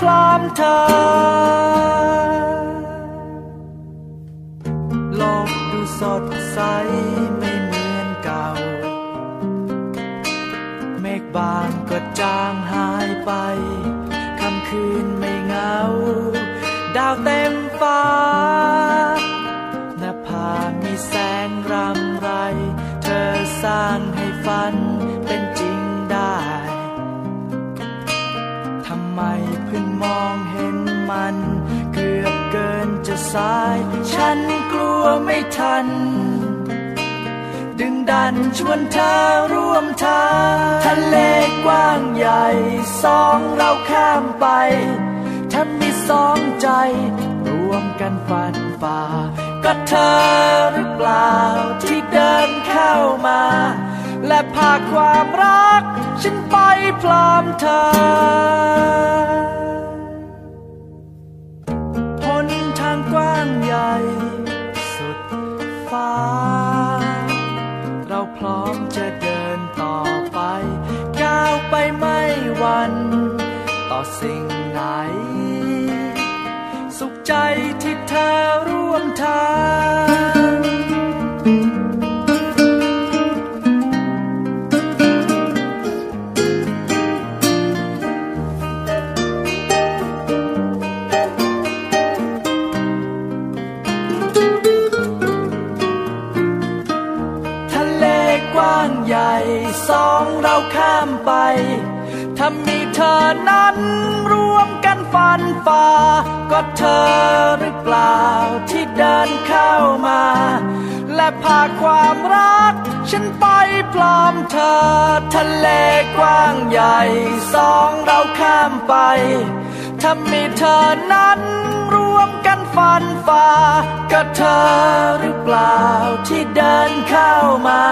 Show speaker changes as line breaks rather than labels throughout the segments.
พร้อมเธอ สาย ฉันกลัวไม่ทัน ดึงดันชวนเธอร่วมทางทะเลกว้างใหญ่สองเราข้ามไป ถ้ามีสองใจ รวมกันฟันฝ่า ก็เธอหรือเปล่าที่เดินเข้ามา และพาความรัก ฉันไปพร้อมเธอ ใจที่เธอร่วมทาง ทะเลกว้างใหญ่สองเราข้ามไป ถ้ามีเธอนั้น นฟันฝ่าก็เธอหรือเปล่าที่เดินเข้ามา และพาความรัก ฉันไปพร้อมเธอ ทะเลกว้างใหญ่สองเราข้ามไป ถ้ามีเธอนั้นรวมกันฟันฝ่าก็เธอหรือเปล่าที่เดินเข้ามา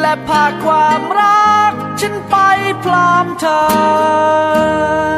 และพาความรัก ฉันไปพร้อมเธอ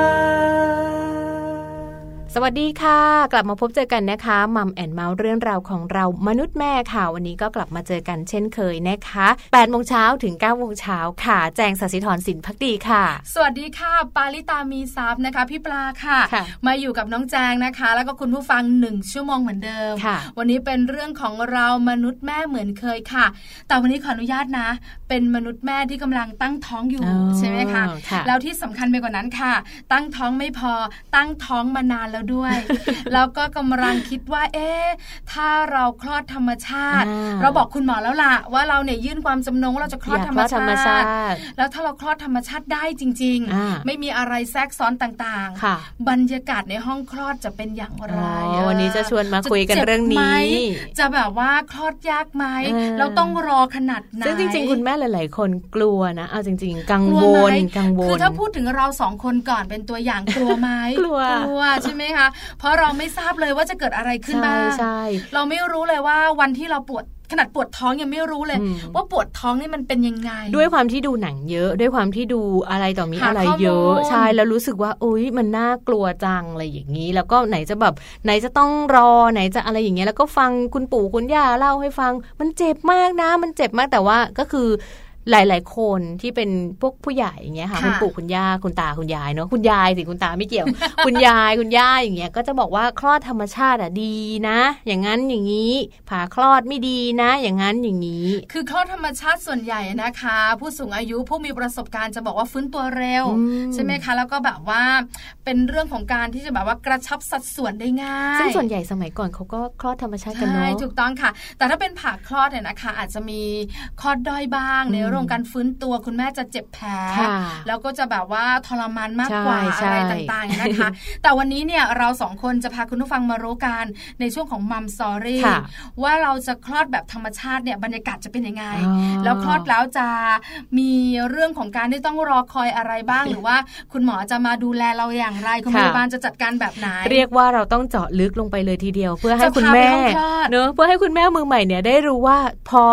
สวัสดีค่ะ กลับมาพบเจอกันนะคะมัมแอนเมาส์เรื่องราวของเรามนุษย์แม่ค่ะ วันนี้ก็กลับมาเจอกันเช่นเคยนะคะ8โมงเช้าถึง9โมงเช้าค่ะ แจงสัสิธรสินพักดีค่ะ
สวัสดีค่ะ ปาลิตามีซับนะคะ พี่ปลาค่ะ
ค่ะ
มาอยู่กับน้องแจงนะคะ แล้วก็คุณผู้ฟังหนึ่งชั่วโมงเหมือนเดิม
ค่ะ
วันนี้เป็นเรื่องของเรามนุษย์แม่เหมือนเคยค่ะ แต่วันนี้ขออนุญาตนะ เป็นมนุษย์แม่ที่กำลังตั้งท้องอยู่
อ๋อ
ใช่ไหมคะ
ค่ะ
แล้วที่สำคัญไปกว่านั้นค่ะ ตั้งท้องไม่พอตั้งท้องมานานแล้วด้วย แล้วก็กำลังคิดว่า เอ๊ะถ้าเราคลอดธรรมชาติ
อ่า
เราบอกคุณหมอแล้วล่ะ ว่าเราเนี่ยยื่นความจำนงว่าเราจะคลอด
อยาก
ธร
ค
ร
ล
ม
อดธรรมชา
ชาติ
ติ
แล้วถ้าเราคลอดธรรมชาติได้จริง
อ่า
ๆไม่มีอะไรแทรกซ้อนต่าง
ค่ะ
บรรยากาศในห้องคลอดจะเป็นอย่างไร
อ๋อวันนี้จะชวนมาคุยกัน
จ็บ
เรื่องนี้
ไหมจะแบบว่าคลอดยากไหม
เออ
เราต้องรอขนาดไหน
ซึ่งจริง ๆ คุณแม่หลาย ๆ คนกลัวนะเอาจริง ๆ กัง
ก
ว
ลัวไห
ล
ม
กังวล
คือถ้าพูดถึงเราสองคนก่อนเป็นตัวอย่างกลัวไหม
กลัว
กลัวใช่ไหมคะเพราะเราไม่ทราบเลยว่าจะเกิดอะไรขึ้น
ใช่
บ้าง
ใช่
เราไม่รู้เลยว่าวันที่เราปวดขนาดปวดท้องยังไม่รู้เลย
อืม
ว่าปวดท้องนี่มันเป็นยังไง
ด้วยความที่ดูหนังเยอะ ด้วยความที่ดูอะไรต่อมี
หา
อะไร
ข้อมูล
เยอะ ใช่แล้วรู้สึกว่าอุ้ยมันน่ากลัวจังอะไรอย่างนี้ แล้วก็ไหนจะแบบไหนจะต้องรอไหนจะอะไรอย่างเงี้ยแล้วก็ฟังคุณปู่คุณย่าเล่าให้ฟัง มันเจ็บมากนะ มันเจ็บมากแต่ว่าก็คือ หลาย ๆ คนที่เป็นพวกผู้ใหญ่อย่างเงี้ยค่ะ
ค่ะ
คุณปู่คุณย่าคุณตาคุณยายเนาะคุณยายสิคุณตาไม่เกี่ยว คุณยายคุณย่าอย่างเงี้ยก็จะบอกว่าคลอดธรรมชาติอะดีนะ อย่างนั้นอย่างนี้ผ่าคลอดไม่ดีนะ อย่างนั้นอย่างนี้
คือคลอดธรรมชาติส่วนใหญ่นะคะ ผู้สูงอายุผู้มีประสบการณ์จะบอกว่าฟื้นตัวเร็ว
อืม
ใช่ไหมคะ แล้วก็แบบว่าเป็นเรื่องของการที่จะแบบว่ากระชับสัดส่วนได้ง่าย
ซึ่งส่วนใหญ่สมัยก่อนเขาก็คลอดธรรมชาติกัน
ใช่
เนาะ
ถูกต้องค่ะ แต่ถ้าเป็นผ่าคลอดเนี่ยนะคะ อาจจะมีคลอดด้อยบ้าง
อืม
ในเรื่องของการฟื้นตัวคุณแม่จะเจ็บแผล
ค่ะ
แล้วก็จะแบบว่าทรมานมากกว่า
ใช่
อะไร
ใช่
ต่างๆนะคะ แต่วันนี้เนี่ยเราสองคนจะพาคุณผู้ฟังมารู้กันในช่วงของมัมซอรี่
ค่ะ
ว่าเราจะคลอดแบบธรรมชาติเนี่ยบรรยากาศจะเป็นยังไง
อ๋อ
แล้วคลอดแล้วจะมีเรื่องของการที่ต้องรอคอยอะไรบ้าง หรือว่าคุณหมอจะมาดูแลเราอย่างไรคุณพยาบาลจะจัดการแบบไหน
เรียกว่าเราต้องเจาะลึกลงไปเลยทีเดียว เพื่อให้
จะ
คุณ
พาไป
แม่
ห้องคลอด
เนอะเพื่อให้คุณแม่มือใหม่เนี่ยได้รู้ว่าพอ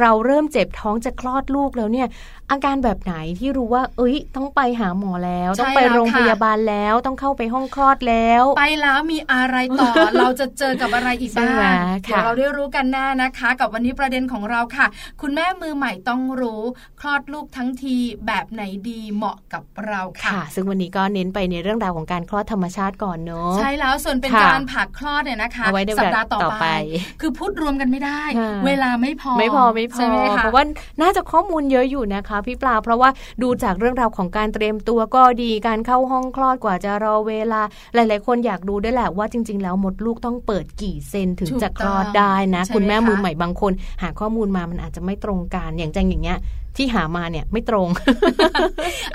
เราเริ่มเจ็บท้องจะคลอดลูกแล้วเนี่ย อาการแบบไหนที่รู้ว่า เอ้ย ต้องไปหาหมอแล้ว
ใช่
ต้องไป
แล้ว
โรง
ค่ะ
พยาบาลแล้ว ต้องเข้าไปห้องคลอดแล้ว
ไปแล้วมีอะไรต่อ เราจะเจอกับอะไรอีก
ใช่
บ้า
ไหม
ง
ค่ะ
เดี๋ยวเราได้รู้กันแน่นะคะ กับวันนี้ประเด็นของเราค่ะ คุณแม่มือใหม่ต้องรู้คลอดลูกทั้งทีแบบไหนดีเหมาะกับเราค่ะ
ค่ะซึ่งวันนี้ก็เน้นไปในเรื่องราวของการคลอดธรรมชาติก่อนเนอะ
ใช่แล้วส่วนเป็น
ค่ะ
การผ่าคลอดเนี่ยนะคะ
เอาไว้ใน
สัปดาห์ต่อ
ต่อ
ไป
ไป
คือพูดรวมกันไม่ได้
ค่ะ
เวลาไม่พอ
ไม่พอไม่พอ
ใช่ไหมคะ
เพราะว่าน่าจะข้อมูลเยอะอยู่นะคะพี่ปลาเพราะว่าดูจากเรื่องราวของการเตรียมตัวก็ดีการเข้าห้องคลอดกว่าจะรอเวลา หลาย ๆ คนอยากดูได้แหละว่าจริง ๆ แล้วมดลูกต้องเปิดกี่เซนถึงจะคลอดได้นะ คุณแม่มือใหม่บางคน หาข้อมูลมามันอาจจะไม่ตรงกันอย่างจังอย่างเงี้ย ที่หามาเนี่ยไม่ตรง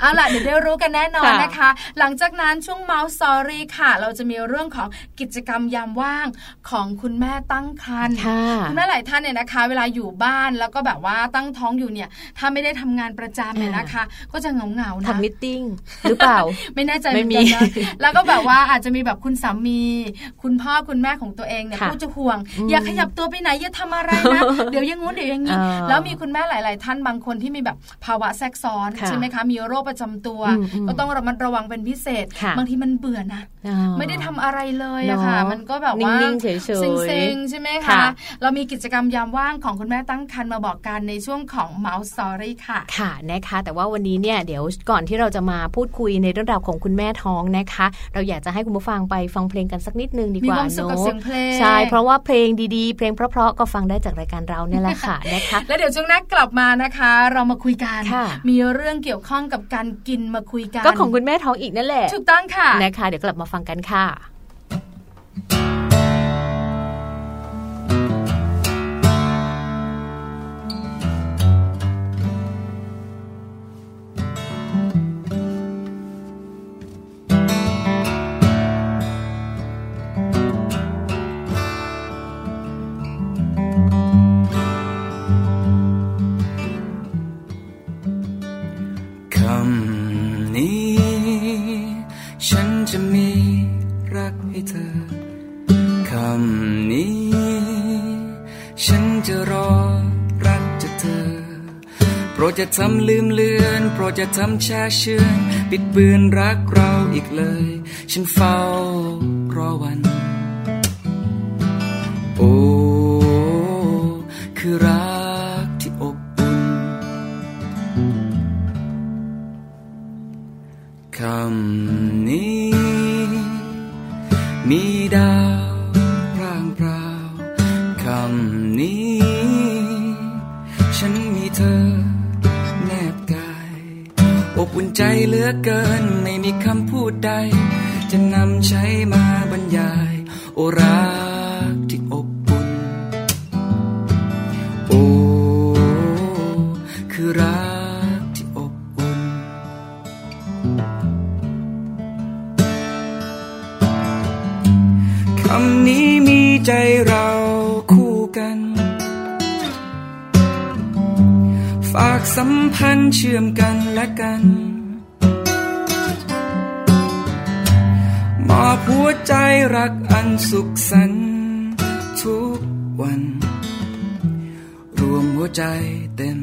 เอาล่ะเดี๋ยวได้รู้กันแน่นอน
ค่ะ
นะคะ หลังจากนั้นช่วง Mom's Story ค่ะ เราจะมีเรื่องของกิจกรรมยามว่างของคุณแม่ตั้งครรภ์
ค่ะ
คุณแม่หลายท่านเนี่ยนะคะ เวลาอยู่บ้านแล้วก็แบบว่าตั้งท้องอยู่เนี่ย ถ้าไม่ได้ทำงานประจำเนี่ยนะคะ ก็จะเหงาเหงาๆนะ
ทำ meeting หรือเปล่า
ไม่แน่ใจ
ไม่มี
เห
มื
อนกันนะแล้วก็แบบว่าอาจจะมีแบบคุณสามี คุณพ่อคุณแม่ของตัวเองเนี่ย
ค่ะ
ก็จะห่วง
อืม
อย่าขยับตัวไปไหนอย่าทำอะไรนะ เดี๋ยวอยังงู้นเดี๋ยวอยังนี้
เออ
แล้วมีคุณแม่หลาย ๆ ท่านบางคนที่มีแบบภาวะแทรกซ้อน
ค่ะ
ใช่ไหมคะมีโรคประจำตัว
อืมอืม
ก็ต้องระมัดระวังเป็นพิเศษ
ค่ะ
บางทีมันเบื่อนะ
อ๋อ
ไม่ได้ทำอะไรเลยอะค่ะ
เนอะ
มันก็แบบว่า
นิ่งๆเฉยๆ
เซ็งๆใช่ไหมคะ
ค่ะ
เรามีกิจกรรมยามว่างของคุณแม่ตั้งครรภ์มาบอกกันในช่วงของ Mouse Story ค่ะ
ค่ะนะคะแต่ว่าวันนี้เนี่ยเดี๋ยวก่อนที่เราจะมาพูดคุยในเรื่องราวของคุณแม่ท้องนะคะ เราอยากจะให้คุณผู้ฟังไปฟังเพลงกันสักนิดนึงดี
มี
กว่า
ความสุขกับ
เนอะ
เสียงเพลง
ใช่เพราะว่าเพลงดีๆ เพลงเพราะๆก็ฟังได้จากรายการเราเนี่ยแหละค่ะนะคะ
แล้วเดี๋ยวช่วงหน้ากลับมานะคะ เรามาคุยกัน
ค่ะ
มีเรื่องเกี่ยวข้องกับการกินมาคุยกัน
ก็ของคุณแม่ท้องอีกนั่นแหละ
ถูกต้องค่ะ
นะคะ เดี๋ยวกลับมาฟังกันค่ะ
จะทำลืมเลือน โปรดจะทำแช่เชื่อนปิดเบือนรักเราอีกเลย ฉันเฝ้ารอวันำนี้มีใจเราคู่กัน ฝากสัมพันธ์เชื่อมกันและกันมอบหัวใจรักอันสุขสันต์ทุกวัน รวมหัวใจเต็ม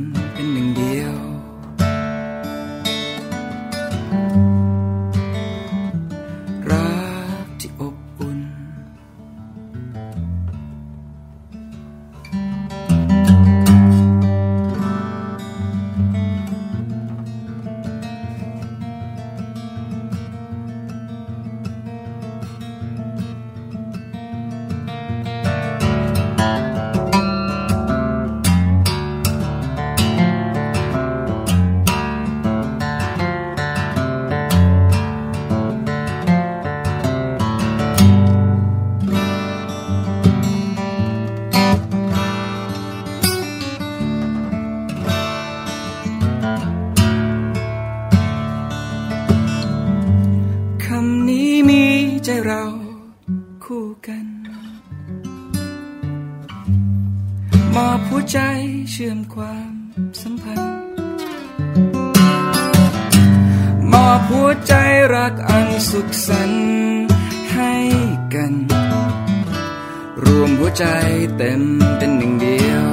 เต็มเป็นหนึ่งเดียว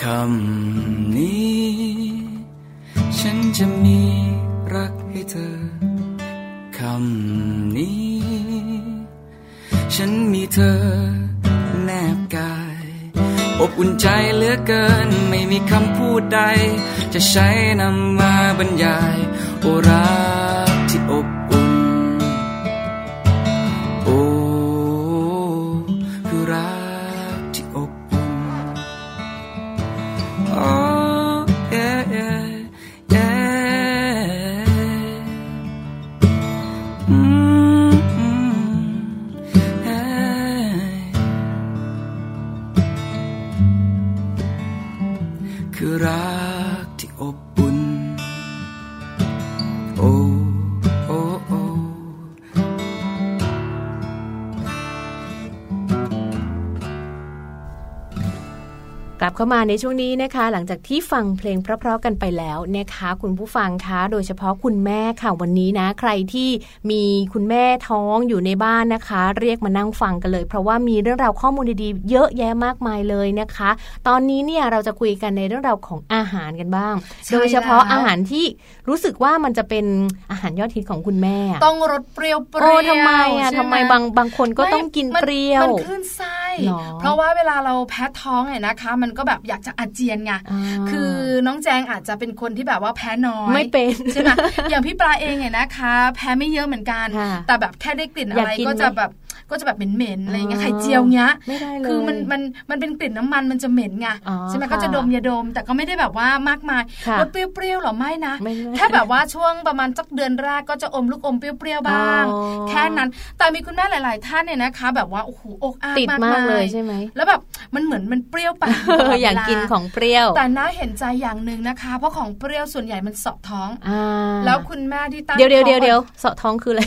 คำนี้ ฉันจะมีรักให้เธอ คำนี้ ฉันมีเธอ อบอุ่นใจเหลือเกิน ไม่มีคำพูดใด จะใช้นำมาบรรยาย โอรักที่อบ
เข้ามาในช่วงนี้นะคะ หลังจากที่ฟังเพลงเพราะๆกันไปแล้วนะคะ คุณผู้ฟังคะโดยเฉพาะคุณแม่ค่ะวันนี้นะ ใครที่มีคุณแม่ท้องอยู่ในบ้านนะคะ เรียกมานั่งฟังกันเลย เพราะว่ามีเรื่องราวข้อมูลดีๆ เยอะแยะมากมายเลยนะคะ ตอนนี้เนี่ยเราจะคุยกันในเรื่องราวของอาหารกันบ้าง
ใช่
โดยเฉพาะ
แล้ว
อาหารที่รู้สึกว่ามันจะเป็นอาหารยอดฮิตของคุณแม่อะ
ต้องรสเปรี้ยวๆ
โอ้ทำไมอะ
ใช่
ทำ
ห
ไมบางบางคนก็ต้องกิน
มั
เปรี้ยว
มันขึ้นไส้
หรอ
เพราะว่าเวลาเราแพ้ท้องเนี่ยนะคะ มันก็แบบอยากจะอาเจียนไง
อ่า
คือน้องแจงอาจจะเป็นคนที่แบบว่าแพ้น้อย
ไม่เป็น
ใช่ไหมอย่างพี่ปลาเองเนี่ยนะคะ แพ้ไม่เยอะเหมือนกัน
ค่ะ
แต่แบบแค่ได้กลิ่น
อ
อะ
ยาก
ไร
กิน
ก็จะ
ไหม
แบบ ก็จะแบบเหม็นๆอะไรเงี้ย
อ๋อ
ไข่เจียวเงี้ย
ไม่ได้เลย
คือมันมันมันเป็นกลิ่นน้ำมันมันจะเหม็นไง
อ๋อ
ใช่ไหม
ค่ะ
ก็จะดมยาดม แต่ก็ไม่ได้แบบว่ามากมาย
ค่ะ
รสเปรี้ยวๆหรอไม่นะ
ไม่ไม่
แค่แบบว่าช่วงประมาณสักเดือนแรกก็จะอมลูกอมเปรี้ยวๆบ้าง
อ๋อ
แค่นั้น แต่มีคุณแม่หลาย ๆ ท่านเนี่ยนะคะ แบบว่าโอ้โหอกอัก
ติดมากเลยใช่ไหม
แล้วแบบมันเหมือนมันเปรี้ยวปากตลด
อยาก
เวล
กินของเปรี้ยว
แต่น่าเห็นใจอย่างหนึ่งนะคะ เพราะของเปรี้ยวส่วนใหญ่มันเสาะท้อง
อ่า
แล้วคุณแม่ที่ตั้ง
เดี๋ยวเดี๋ยว
ท้
เดี๋ยว
อง
เดี๋ยวเสาะท้องคืออะไร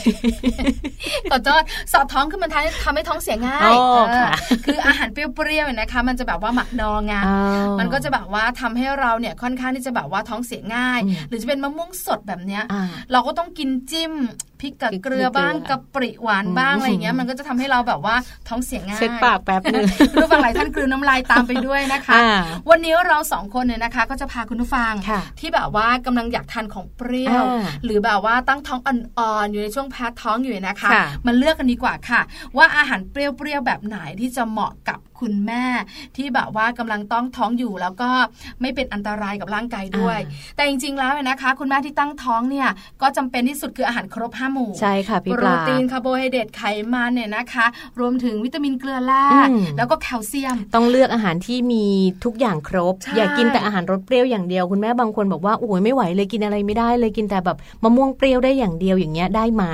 ขอโทษเสาะท้องคือมันทำให้ทำให้ท้องเสียง่าย
อ๋อ
เออ
ค่ะ
คืออาหารเปรี้ยวๆเนี่ยนะคะ มันจะแบบว่าหมักดองไง
อ้าว
มันก็จะแบบว่าทำให้เราเนี่ยค่อนข้างที่จะแบบว่าท้องเสียง่าย
อืม
หรือจะเป็นมะม่วงสดแบบเนี้ย
อ่า
เราก็ต้องกินจิ้ม พริกกับ
พริก
เกลือบ้าง
เกลือ
กะปริหวานบ้าง
อืม
อะไรอย่างเงี้ยมันก็จะทำให้เราแบบว่าท้องเสียง่าย
เช็ดปากแป๊บนึง
คุณผู้ฟังหลายท่านกลืนน้ำลายตามไปด้วยนะคะ
อ่า
วันนี้เราสองคนเนี่ยนะคะ ก็จะพาคุณผู้ฟัง
ค่ะ
ที่แบบว่ากำลังอยากทานของเปรี้ยว
อ่า
หรือแบบว่าตั้งท้องอ่อนๆอยู่ในช่วงแพ้ท้องอยู่นะคะ
ค่ะ
มาเลือกกันดีกว่าค่ะ ว่าอาหารเปรี้ยวๆแบบไหนที่จะเหมาะกับ คุณแม่ที่แบบว่ากำลังต้องท้องอยู่แล้วก็ไม่เป็นอันตรายกับร่างกายด้วย แต่จริงๆแล้วเนี่ยนะคะ คุณแม่ที่ตั้งท้องเนี่ยก็จำเป็นที่สุดคืออาหารครบห้าหมู่
ใช่ค่ะพี่
ป
ลาโปร
ตีนคาร์โบไฮเดรตไขมันเนี่ยนะคะ รวมถึงวิตามินเกลือแร่
อืม
แล้วก็แคลเซียม
ต้องเลือกอาหารที่มีทุกอย่างครบ
ใช่
อย่ากินแต่อาหารรสเปรี้ยวอย่างเดียวคุณแม่บางคนบอกว่าโอ้ยไม่ไหวเลยกินอะไรไม่ได้เลยกินแต่แบบมะม่วงเปรี้ยวได้อย่างเดียวอย่างเงี้ยได้ไหม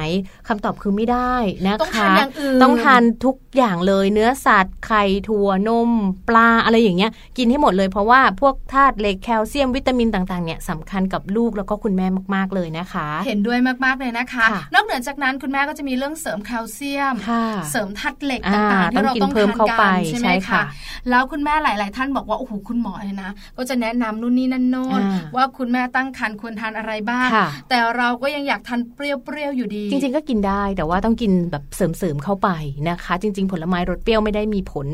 คำตอบคือไม่ได้นะคะ
ต้องทานอย่างอื่น
ต้องทานทุกอย่างเลยเนื้อสัตว์ไข่ถั่วนม ปลาอะไรอย่างเงี้ย กินให้หมดเลยเพราะว่าพวกธาตุเหล็กแคลเซียมวิตามินต่างๆเนี่ยสำคัญกับลูกแล้วก็คุณแม่มากๆเลยนะคะ
เห็นด้วยมากๆเลยนะคะ
ค่ะ
นอกเหนือจากนั้นคุณแม่ก็จะมีเรื่องเสริมแคลเซียม
ค่ะ
เสริมธาตุเหล็ก
อ่า
ต่างๆที่เรา
ต้องกิน
ต้อง
เพิ่ม
ทาน
เข้าไป
กันใช่ไหม
ใช่ค่ะ
คะแล้วคุณแม่หลาย ๆ ท่านบอกว่าโอ้โหคุณหมอเนี่ยนะ ก็จะแนะนำนู่นนี่นั่นโน่น
อ่า
ว่าคุณแม่ตั้งครรภ์ควรทานอะไรบ้าง
ค่ะ
แต่เราก็ยังอยากทานเปรี้ยวๆอยู่ดี
จริง ๆ ก็กินได้แต่ว่าต้องกินแบบเสริมๆเข้าไปนะคะ จริง ๆ ผลไม้รสเปรี้ยวไม่ได้มีผล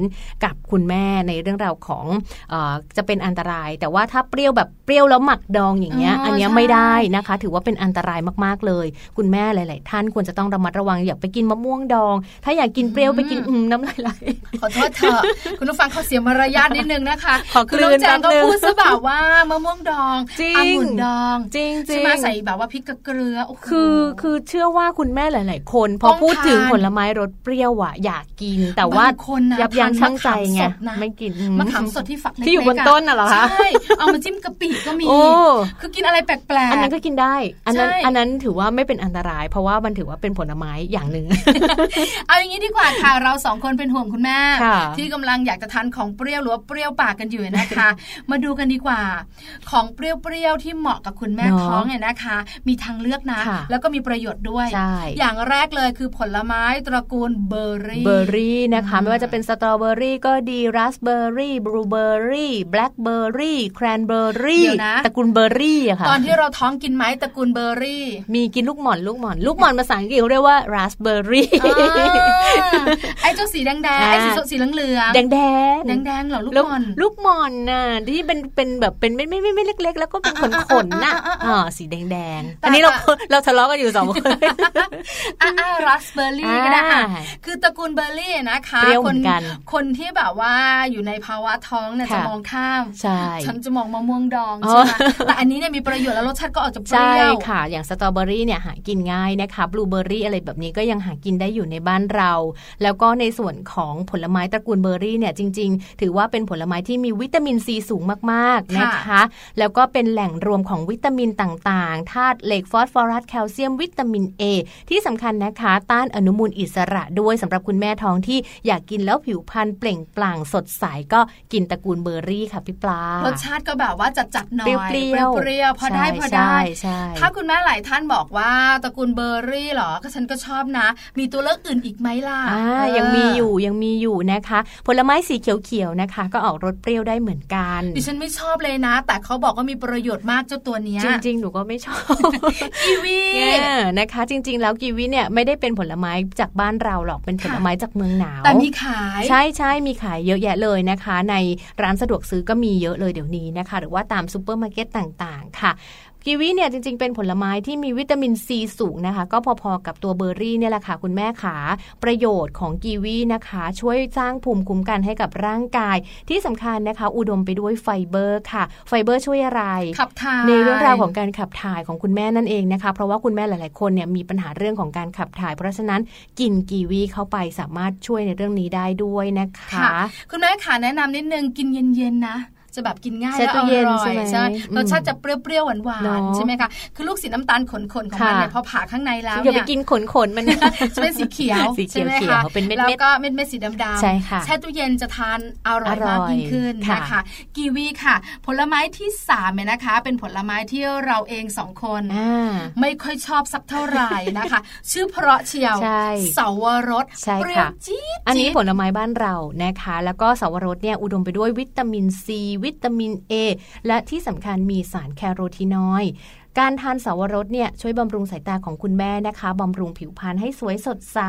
กับคุณแม่ในเรื่องราวของเออจะเป็นอันตราย แต่ว่าถ้าเปรี้ยวแบบเปรี้ยวแล้วหมักดองอย่างเงี้ย
อ๋ออั
อันเนี้ย
ใช่
ไม่ได้นะคะ ถือว่าเป็นอันตรายมากๆเลย คุณแม่หลาย ๆ ท่านควรจะต้องระมัดระวังอย่าไปกินมะม่วงดอง ถ้าอยากกินเปรี้ยวไปกินอืมน้ำลายไหล
ขอโทษเถอะคุณผู้ฟังเขาเสียมารยาทนิดนึงนะคะ
ขอก
คุณ
ลื
น้อง
น
แจงก็
แป๊บนึง
พูดซะแบบว่ามะม่วงดอง
จริง
องุ่นดอง
จริงจริ
ใช่
ง
ไหมใส่แบบว่าพริกกับเกลือโอ้โห
คือคือเชื่อว่าคุณแม่หลาย ๆ คน พอ
ต้อง
พูดถึง
ทาน
ผลไม้รสเปรี้ยวอะอยากกิน แต่ว่า
บงคนนะ
ยับยั้ง
ทาน
ชั่งตั้งใจไง
มะขามสดนะ
ไม่กิน
มะขามสดที่ฝักเล็กๆ
ที่อยู่บนต้นน่ะเหรอคะ
ใช่เอามาจิ้มกะปิก็มี
โอ้
คือกินอะไรแปลกๆ
อันนั้นก็กินได้ อันนั้น
ใช่
อันนั้นถือว่าไม่เป็นอันตราย เพราะว่ามันถือว่าเป็นผลไม้อย่างหนึ่ง
เอาอย่างนี้ดีกว่าค่ะเราสองคนเป็นห่วงคุณแม่
ค่ะ
ที่กำลังอยากจะทานของเปรี้ยวหรือว่าเปรี้ยวปากกันอยู่นะคะ มาดูกันดีกว่า ของเปรี้ยวๆที่เหมาะกับคุณแม่
เนอะ
ท้องเนี่ยนะคะ มีทางเลือกนะ
ค่ะ
แล้วก็มีประโยชน์ด้วย
ใช่
อย่างแรกเลยคือผลไม้ตระกูลเบอร์รี่
เบอร์รี่นะคะ ไม่ว่าจะเป็นสตรอเบอร์รี่ก็ดีราสเบอร์รี่บลูเบอร์รี่แบล็คเบอร์รี่แครนเบอร์รี่
เดี๋ยวนะ
ตระกูลเบอร์รี่อะค่ะ
ตอนที่เราท้องกินไหมตระกูลเบอร์รี่
มีกินลูกหม่อนลูกหม่อนลูกหม่อนภาษาอังกฤษเขาเรียกว่าราสเบอร์รี่
อ่าไอ้เจ้าสีแดงแดง
อ่า
ไอ้สีสีเหลืองเหลือง
แดงแดง
แดงแดงๆเหรอลูก
แล้ว
บอล
ลูกหม่อนน่ะที่เป็นเป็นแบบเป็นไม่ไม่ไม่ไม่เล็ก ๆ แล้วก็เป็นขนขนๆน่ะ
อ่าอ่าอ่า
อ่าสีแดงแดงๆ
แต่
อันนี้เราเราทะเลาะกันอยู่สองคน
อ่าอ่าราสเบอร์รี่ก็ได้อะ
อ่า
คือตระกูลเบอร์รี่นะคะ
เปรี้ยวเห
ค
มือนกัน
คนที่แบบว่าอยู่ในภาวะท้องเนี่ย
ค่ะ
จะมองข้าม
ใช่
ฉันจะมองมะม่วงดอง
อ๋
ใช่
อ
ไหมแต่อันนี้เนี่ยมีประโยชน์แล้วรสชาติก็ออกจะเป
ใช่
รี้ยว
ค่ะ อย่างสตรอเบอรี่เนี่ยหากินง่ายนะคะบลูเบอรี่อะไรแบบนี้ก็ยังหากินได้อยู่ในบ้านเรา แล้วก็ในส่วนของผลไม้ตระกูลเบอร์รี่เนี่ยจริง ๆ ถือว่าเป็นผลไม้ที่มีวิตามินซีสูงมากๆนะคะ แล้วก็เป็นแหล่งรวมของวิตามินต่างๆธาตุเหล็กฟอสฟอรัสแคลเซียมวิตามิน A ที่สำคัญนะคะ ต้านอนุมูลอิสระด้วยสำหรับคุณแม่ท้องที่อยากกินแล้วผิวพรรณเปล่งปลั่งสดใสก็กินตระกูลเบอร์รี่ค่ะพี่ปลาร
สชาติก็แบบว่าจัดจัดๆหน่อย
เปรี้ยวๆ
เปรี้ยวๆพอได้
ใช่
พอได้
ใช่ใช่
ถ้าคุณแม่หลายท่านบอกว่าตระกูลเบอร์รี่เหรอก็ฉันก็ชอบนะ มีตัวเลือกอื่นอีกไหมล่ะ
อ่า
เออ
ยังมีอยู่ยังมีอยู่นะคะ ผลไม้สีเขียวๆนะคะ ก็ออกรสเปรี้ยวได้เหมือนกัน
ดิฉันไม่ชอบเลยนะ แต่เขาบอกว่ามีประโยชน์มากเจ้าตัวเนี้ย
จริงๆหนูก็ไม่ชอบ
กีวี
เนี่ยนะคะ จริง ๆ แล้วกีวีเนี่ยไม่ได้เป็นผลไม้จากบ้านเราหรอกเป็นผลไม้จากเมืองหนาว
แต่มีขาย
ใช่ใช่มีขายเยอะแยะเลยนะคะ ในร้านสะดวกซื้อก็มีเยอะเลยเดี๋ยวนี้นะคะ หรือว่าตามซูเปอร์มาร์เก็ตต่างๆ ค่ะ กีวีเนี่ยจริงๆ เป็นผลไม้ที่มีวิตามินซีสูงนะคะ ก็พอๆกับตัวเบอร์รี่เนี่ยแหละค่ะคุณแม่ขาประโยชน์ของกีวีนะคะ ช่วยสร้างภูมิคุ้มกันให้กับร่างกาย ที่สำคัญนะคะ อุดมไปด้วยไฟเบอร์ค่ะ ไฟเบอร์ช่วยอะไร
ขับถ่าย
ในเรื่องราวของการขับถ่ายของคุณแม่นั่นเองนะคะ เพราะว่าคุณแม่หลายๆคนเนี่ยมีปัญหาเรื่องของการขับถ่าย เพราะฉะนั้นกินกีวีเข้าไปสามารถช่วยในเรื่องนี้ได้ด้วยนะคะ
ค่ะคุณแม่ขาแนะนำนิดนึงกินเย็นๆนะ จะแบบกินง่าย
แช่
แล้ว
ตู้
อ
เย็น
ร่อ
ใช่
ย
ไหม
ใช่
อืม
รสชาติจะเปรี้ยวๆหวาน
เนอะ
ๆใช่ไหมคะคือลูกสีน้ำตาลขนๆของมัน
ค่ะ
เนี่ยพอผ่าข้างในแล้ว
อย่าไป
เนี่ย
กินขนขนๆมัน
จะเป็นสีเขียว
สีเขียว
ใช่ไหม
เขียว
คะ
เป็นเม็ดๆ
แล้วก็เม็ดเม็ดๆสีดำๆ
ใช่ค่ะ
แช่ตู้เย็นจะทานอร่อย
อร่อย
มากยิ่งขึ้น
ค่ะ
นะคะกีวีค่ะ ผลไม้ที่สามเนี่ยนะคะ เป็นผลไม้ที่เราเองสองคน
อ่า
ไม่ค่อยชอบสักเท่าไหร่นะคะ ชื่อเพราะเชียว
ใช่
เสาวรส
ใช่
เปรี้ยว
ค่ะ
จี๊ด
อันนี้
จี๊ด
ผลไม้บ้านเรานะคะ แล้วก็สาวรสเนี่ยอุดมไปด้วยวิตามินซีวิตามิน A และที่สำคัญมีสารแคโรทีนอยด์ การทานสาวรสเนี่ยช่วยบำรุงสายตาของคุณแม่นะคะบำรุงผิวพรรณให้สวยสดใส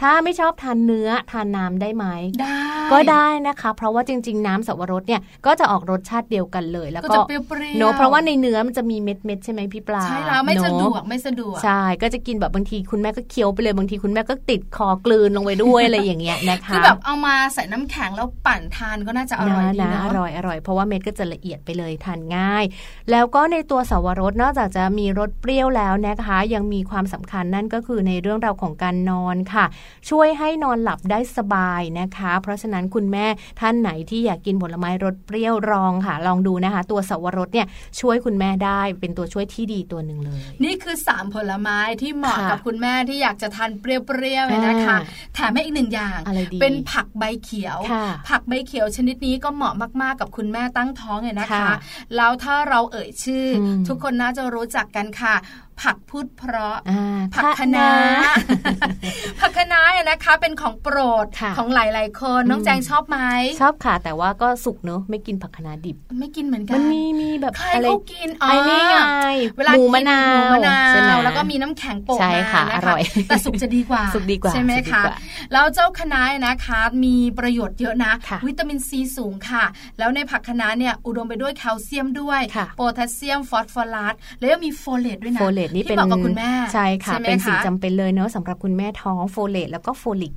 ถ้าไม่ชอบทานเนื้อทานน้ำได้ไหม
ได้
ก็ได้นะคะ เพราะว่าจริง ๆ น้ำสับปะรดเนี่ยก็จะออกรสชาติเดียวกันเลย แล้ว
ก็
ก็
จะเปรี้ยวๆ
เนอะเพราะว่าในเนื้อมันจะมีเม็ดเม็ดๆใช่ไหมพี่ปลา
ใช่แล้วไม่สะดวก
เนอ
ไม่สะดวก
ใช่ก็จะกินแบบบางทีคุณแม่ก็เคี้ยวไปเลยบางทีคุณแม่ก็ติดคอกลืนลงไปด้วยอะไรอย่างเงี้ยนะคะ
คือแบบเอามาใส่น้ำแข็งแล้วปั่นทานก็น่าจะอร่อยดี
นะ
เนาะ
อร่อยอร่อยเพราะว่าเม็ดก็จะละเอียดไปเลยทานง่าย แล้วก็ในตัวสาวรสนอกจากจะมีรสเปรี้ยวแล้วนะคะ ยังมีความสำคัญนั่นก็คือในเรื่องราวของการนอนค่ะ ช่วยให้นอนหลับได้สบายนะคะ เพราะฉะนั้นคุณแม่ท่านไหนที่อยากกินผลไม้รสเปรี้ยวลองค่ะ ลองดูนะคะ ตัวสาวรสเนี่ยช่วยคุณแม่ได้เป็นตัวช่วยที่ดีตัวหนึ่งเลย
นี่คือ 3 ผลไม้ที่เหมาะ
ค่ะ
กับคุณแม่ที่อยากจะทานเปรี้ยวๆเนี่ยนะคะ
อ่า
แถมให้อีกหนึ่งอย่าง
อะไรดี
เป็นผักใบเขียว
ค่ะ
ผักใบเขียวชนิดนี้ก็เหมาะมากๆกับคุณแม่ตั้งท้องเนี่ยนะคะ
ค่ะ
แล้วถ้าเราเอ่ยชื่ออ
ม
ทุกคนน่าจะรู้จักกันค่ะ ผักพูดเพราะ
อ่า
ผักคะน้าผักคะน้าเนี่ยนะคะ เป็นของโปรด
ค่ะ
ของหลาย ๆ คนน้อง
อืม
แจงชอบไหม
ชอบค่ะ แต่ว่าก็สุกเนอะไม่กินผักคะน้าดิบ
ไม่กินเหมือนกั
มันมีมีแบบ
ใคร
อะไร
เขากินอ๋อ
ไอ้นี่ไง
เวลา
หมู
กิน
มะนาว
หมูมะนา
ใช่ไหม
วแล้วก็มีน้ำแข็งโปะ
ใช่
มา
ค่ะ
นะ
อ
คะ
ร่อย
แต่สุกจะดีกว่า
สุกดีกว่า
ใช่ไหม
สุกดี
คะ
กว่า
แล้วเจ้าคะน้านะคะ มีประโยชน์เยอะนะ
ค่ะ
วิตามินซีสูงค่ะ แล้วในผักคะน้าเนี่ยอุดมไปด้วยแคลเซียมด้วย
ค่ะ
โพแทสเซียมฟอสฟอรัสแล้วยังมีโฟเลตด้วยนะ
โฟเลตนี่
ที่
เป็น
เหมาะกับคุณแม่
ใช่ค่ะ
ไหม
เป็นสิ่ง
คะ
จำเป็นเลยเนาะสำหรับคุณแม่ท้องโฟเลตแล้วก็โฟลิก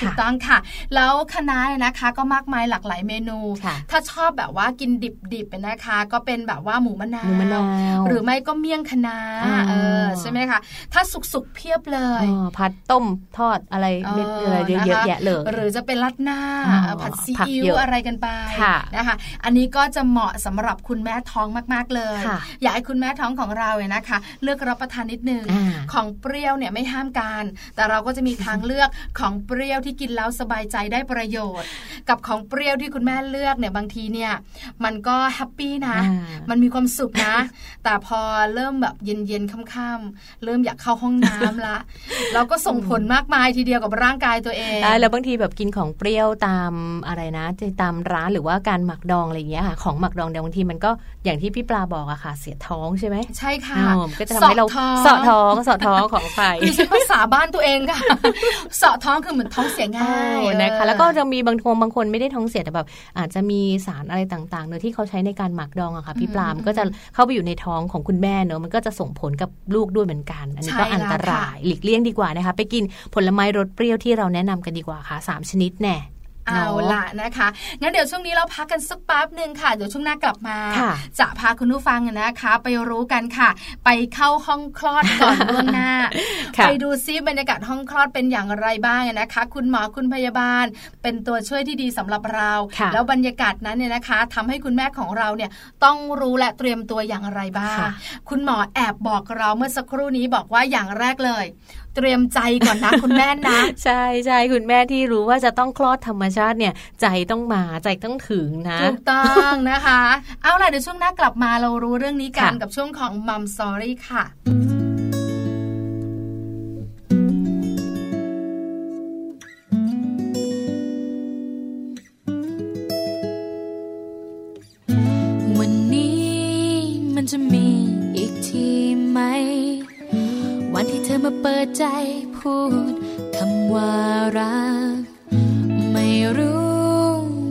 ถูกต้องค่ะ แล้วคณะนะคะก็มากมายหลากหลายเมนู
ค่ะ
ถ้าชอบแบบว่ากินดิบๆนะคะ ก็เป็นแบบว่าหมูมะนาว
หมูมะนาว
หรือไม่ก็เมี่ยงคณะ
อ๋อ
เออใช่ไหมคะถ้าสุกๆเพียบเลย
อ๋อผัดต้มทอดอะไร
เออ
อะไรเยอะ
นะคะ
แยะเลย
หรือจะเป็นรัดหน้า
อ๋อ
ผัดซี
ผัก
อิ๊
เยวอะ
อะไรกันไป
ค่ะ
นะคะ อันนี้ก็จะเหมาะสำหรับคุณแม่ท้องมากๆเลย
ค่ะ
อยากให้คุณแม่ท้องของเราเนี่ยนะคะ เลือกรับประทานนิดนึง
อ่า
ของเปรี้ยวเนี่ยไม่ห้ามกันแต่เราก็จะมีทางเลือกของเปรี้ยวที่กินแล้วสบายใจได้ประโยชน์ กับของเปรี้ยวที่คุณแม่เลือกเนี่ยบางทีเนี่ยมันก็แฮปปี้นะ
อ่า
มันมีความสุขนะ แต่พอเริ่มแบบเย็นๆค่ำๆเริ่มอยากเข้าห้องน้ำละแล้วก็ส่งผลมากมายทีเดียวกับร่างกายตัวเอง
ใช่แล้วบางทีแบบกินของเปรี้ยวตามอะไรนะจะตามร้านหรือว่าการหมักดองอะไรอย่างเงี้ยค่ะของหมักดองเดี๋ยวบางทีมันก็อย่างที่พี่ปลาบอกอะค่ะ เสียท้องใช่ไหม
ใช่ค่ะ
อ้าวมันก็จะทำให้เราเสาะท้องเสาะท้องของไฟ
คือใช้ภาษาบ้านตัวเองค่ะเสาะท้องคือเหมือนท้องเสียง่าย
โอ้นะคะ
เออ
แล้วก็จะมีบางคนบางคนไม่ได้ท้องเสียแต่แบบอาจจะมีสารอะไรต่างๆเนอะที่เขาใช้ในการหมักดองอะค่ะพี่ปลามนก็จะเข้าไปอยู่ในท้องของคุณแม่เนอะมันก็จะส่งผลกับลูกด้วยเหมือนกัน อันนี้ก็
ใช่
อันตรายหลีกเลี่ยงดีกว่านะคะ ไปกินผลไม้รสเปรี้ยวที่เราแนะนำกันดีกว่าค่ะสามชนิดแน่
เอา
เนาะ
ละนะคะ งั้นเดี๋ยวช่วงนี้เราพักกันสักแป๊บหนึ่งค่ะ เดี๋ยวช่วงหน้ากลับมา
ค่ะ
จะพาคุณผู้ฟังนะคะ ไปรู้กันค่ะ ไปเข้าห้องคลอดก่อนล่วงหน้า
ค่ะ
ไปดูซิบรรยากาศห้องคลอดเป็นอย่างไรบ้างนะคะ คุณหมอคุณพยาบาล เป็นตัวช่วยที่ดีสำหรับเรา
ค่ะ
แล้วบรรยากาศนั้นเนี่ยนะคะทำให้คุณแม่ของเราเนี่ยต้องรู้และเตรียมตัวอย่างไรบ้าง
ค่ะ
คุณหมอแอบบอกเราเมื่อสักครู่นี้บอกว่าอย่างแรกเลย เตรียมใจก่อนนะคุณแม่นะ
ใช่ใช่คุณแม่ที่รู้ว่าจะต้องคลอดธรรมชาติเนี่ย ใจต้องมาใจต้องถึงนะ
ถูกต้องนะคะ เอาล่ะเดี๋ยวช่วงหน้ากลับมาเรารู้เรื่องนี้กัน
ค่ะ
กับช่วงของมัมสอรี่ค่ะ
วันนี้มันจะมีอีกทีไหม วันที่เธอมาเปิดใจพูดคำว่ารัก ไม่รู้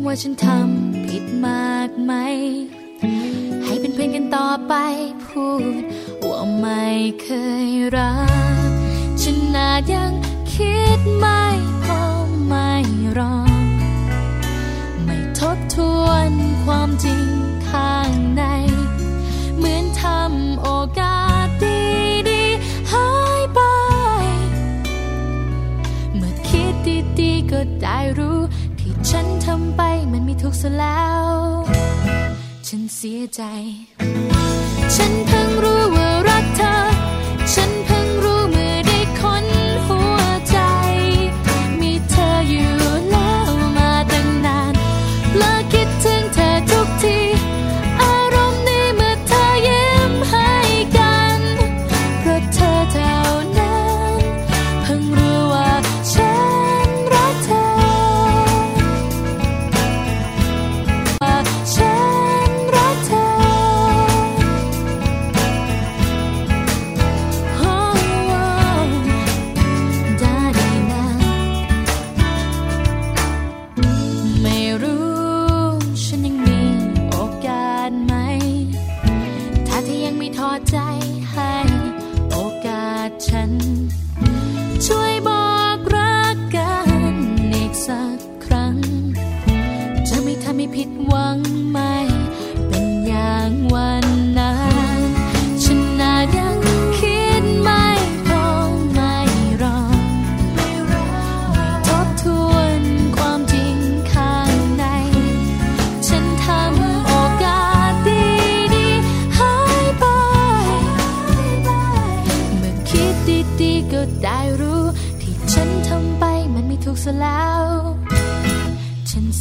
ว่าฉันทำผิดมากไหม ให้เป็นเพื่อนกันต่อไปพูด ว่าไม่เคยรัก ฉันอาจยังคิดไม่พอไม่รอ ไม่ทบทวนความจริงข้าง ก็ได้รู้ ที่ฉันทำไปมันไม่ถูกซะแล้ว ฉันเสียใจ ฉันเพิ่งรู้ว่ารักเธอ ฉัน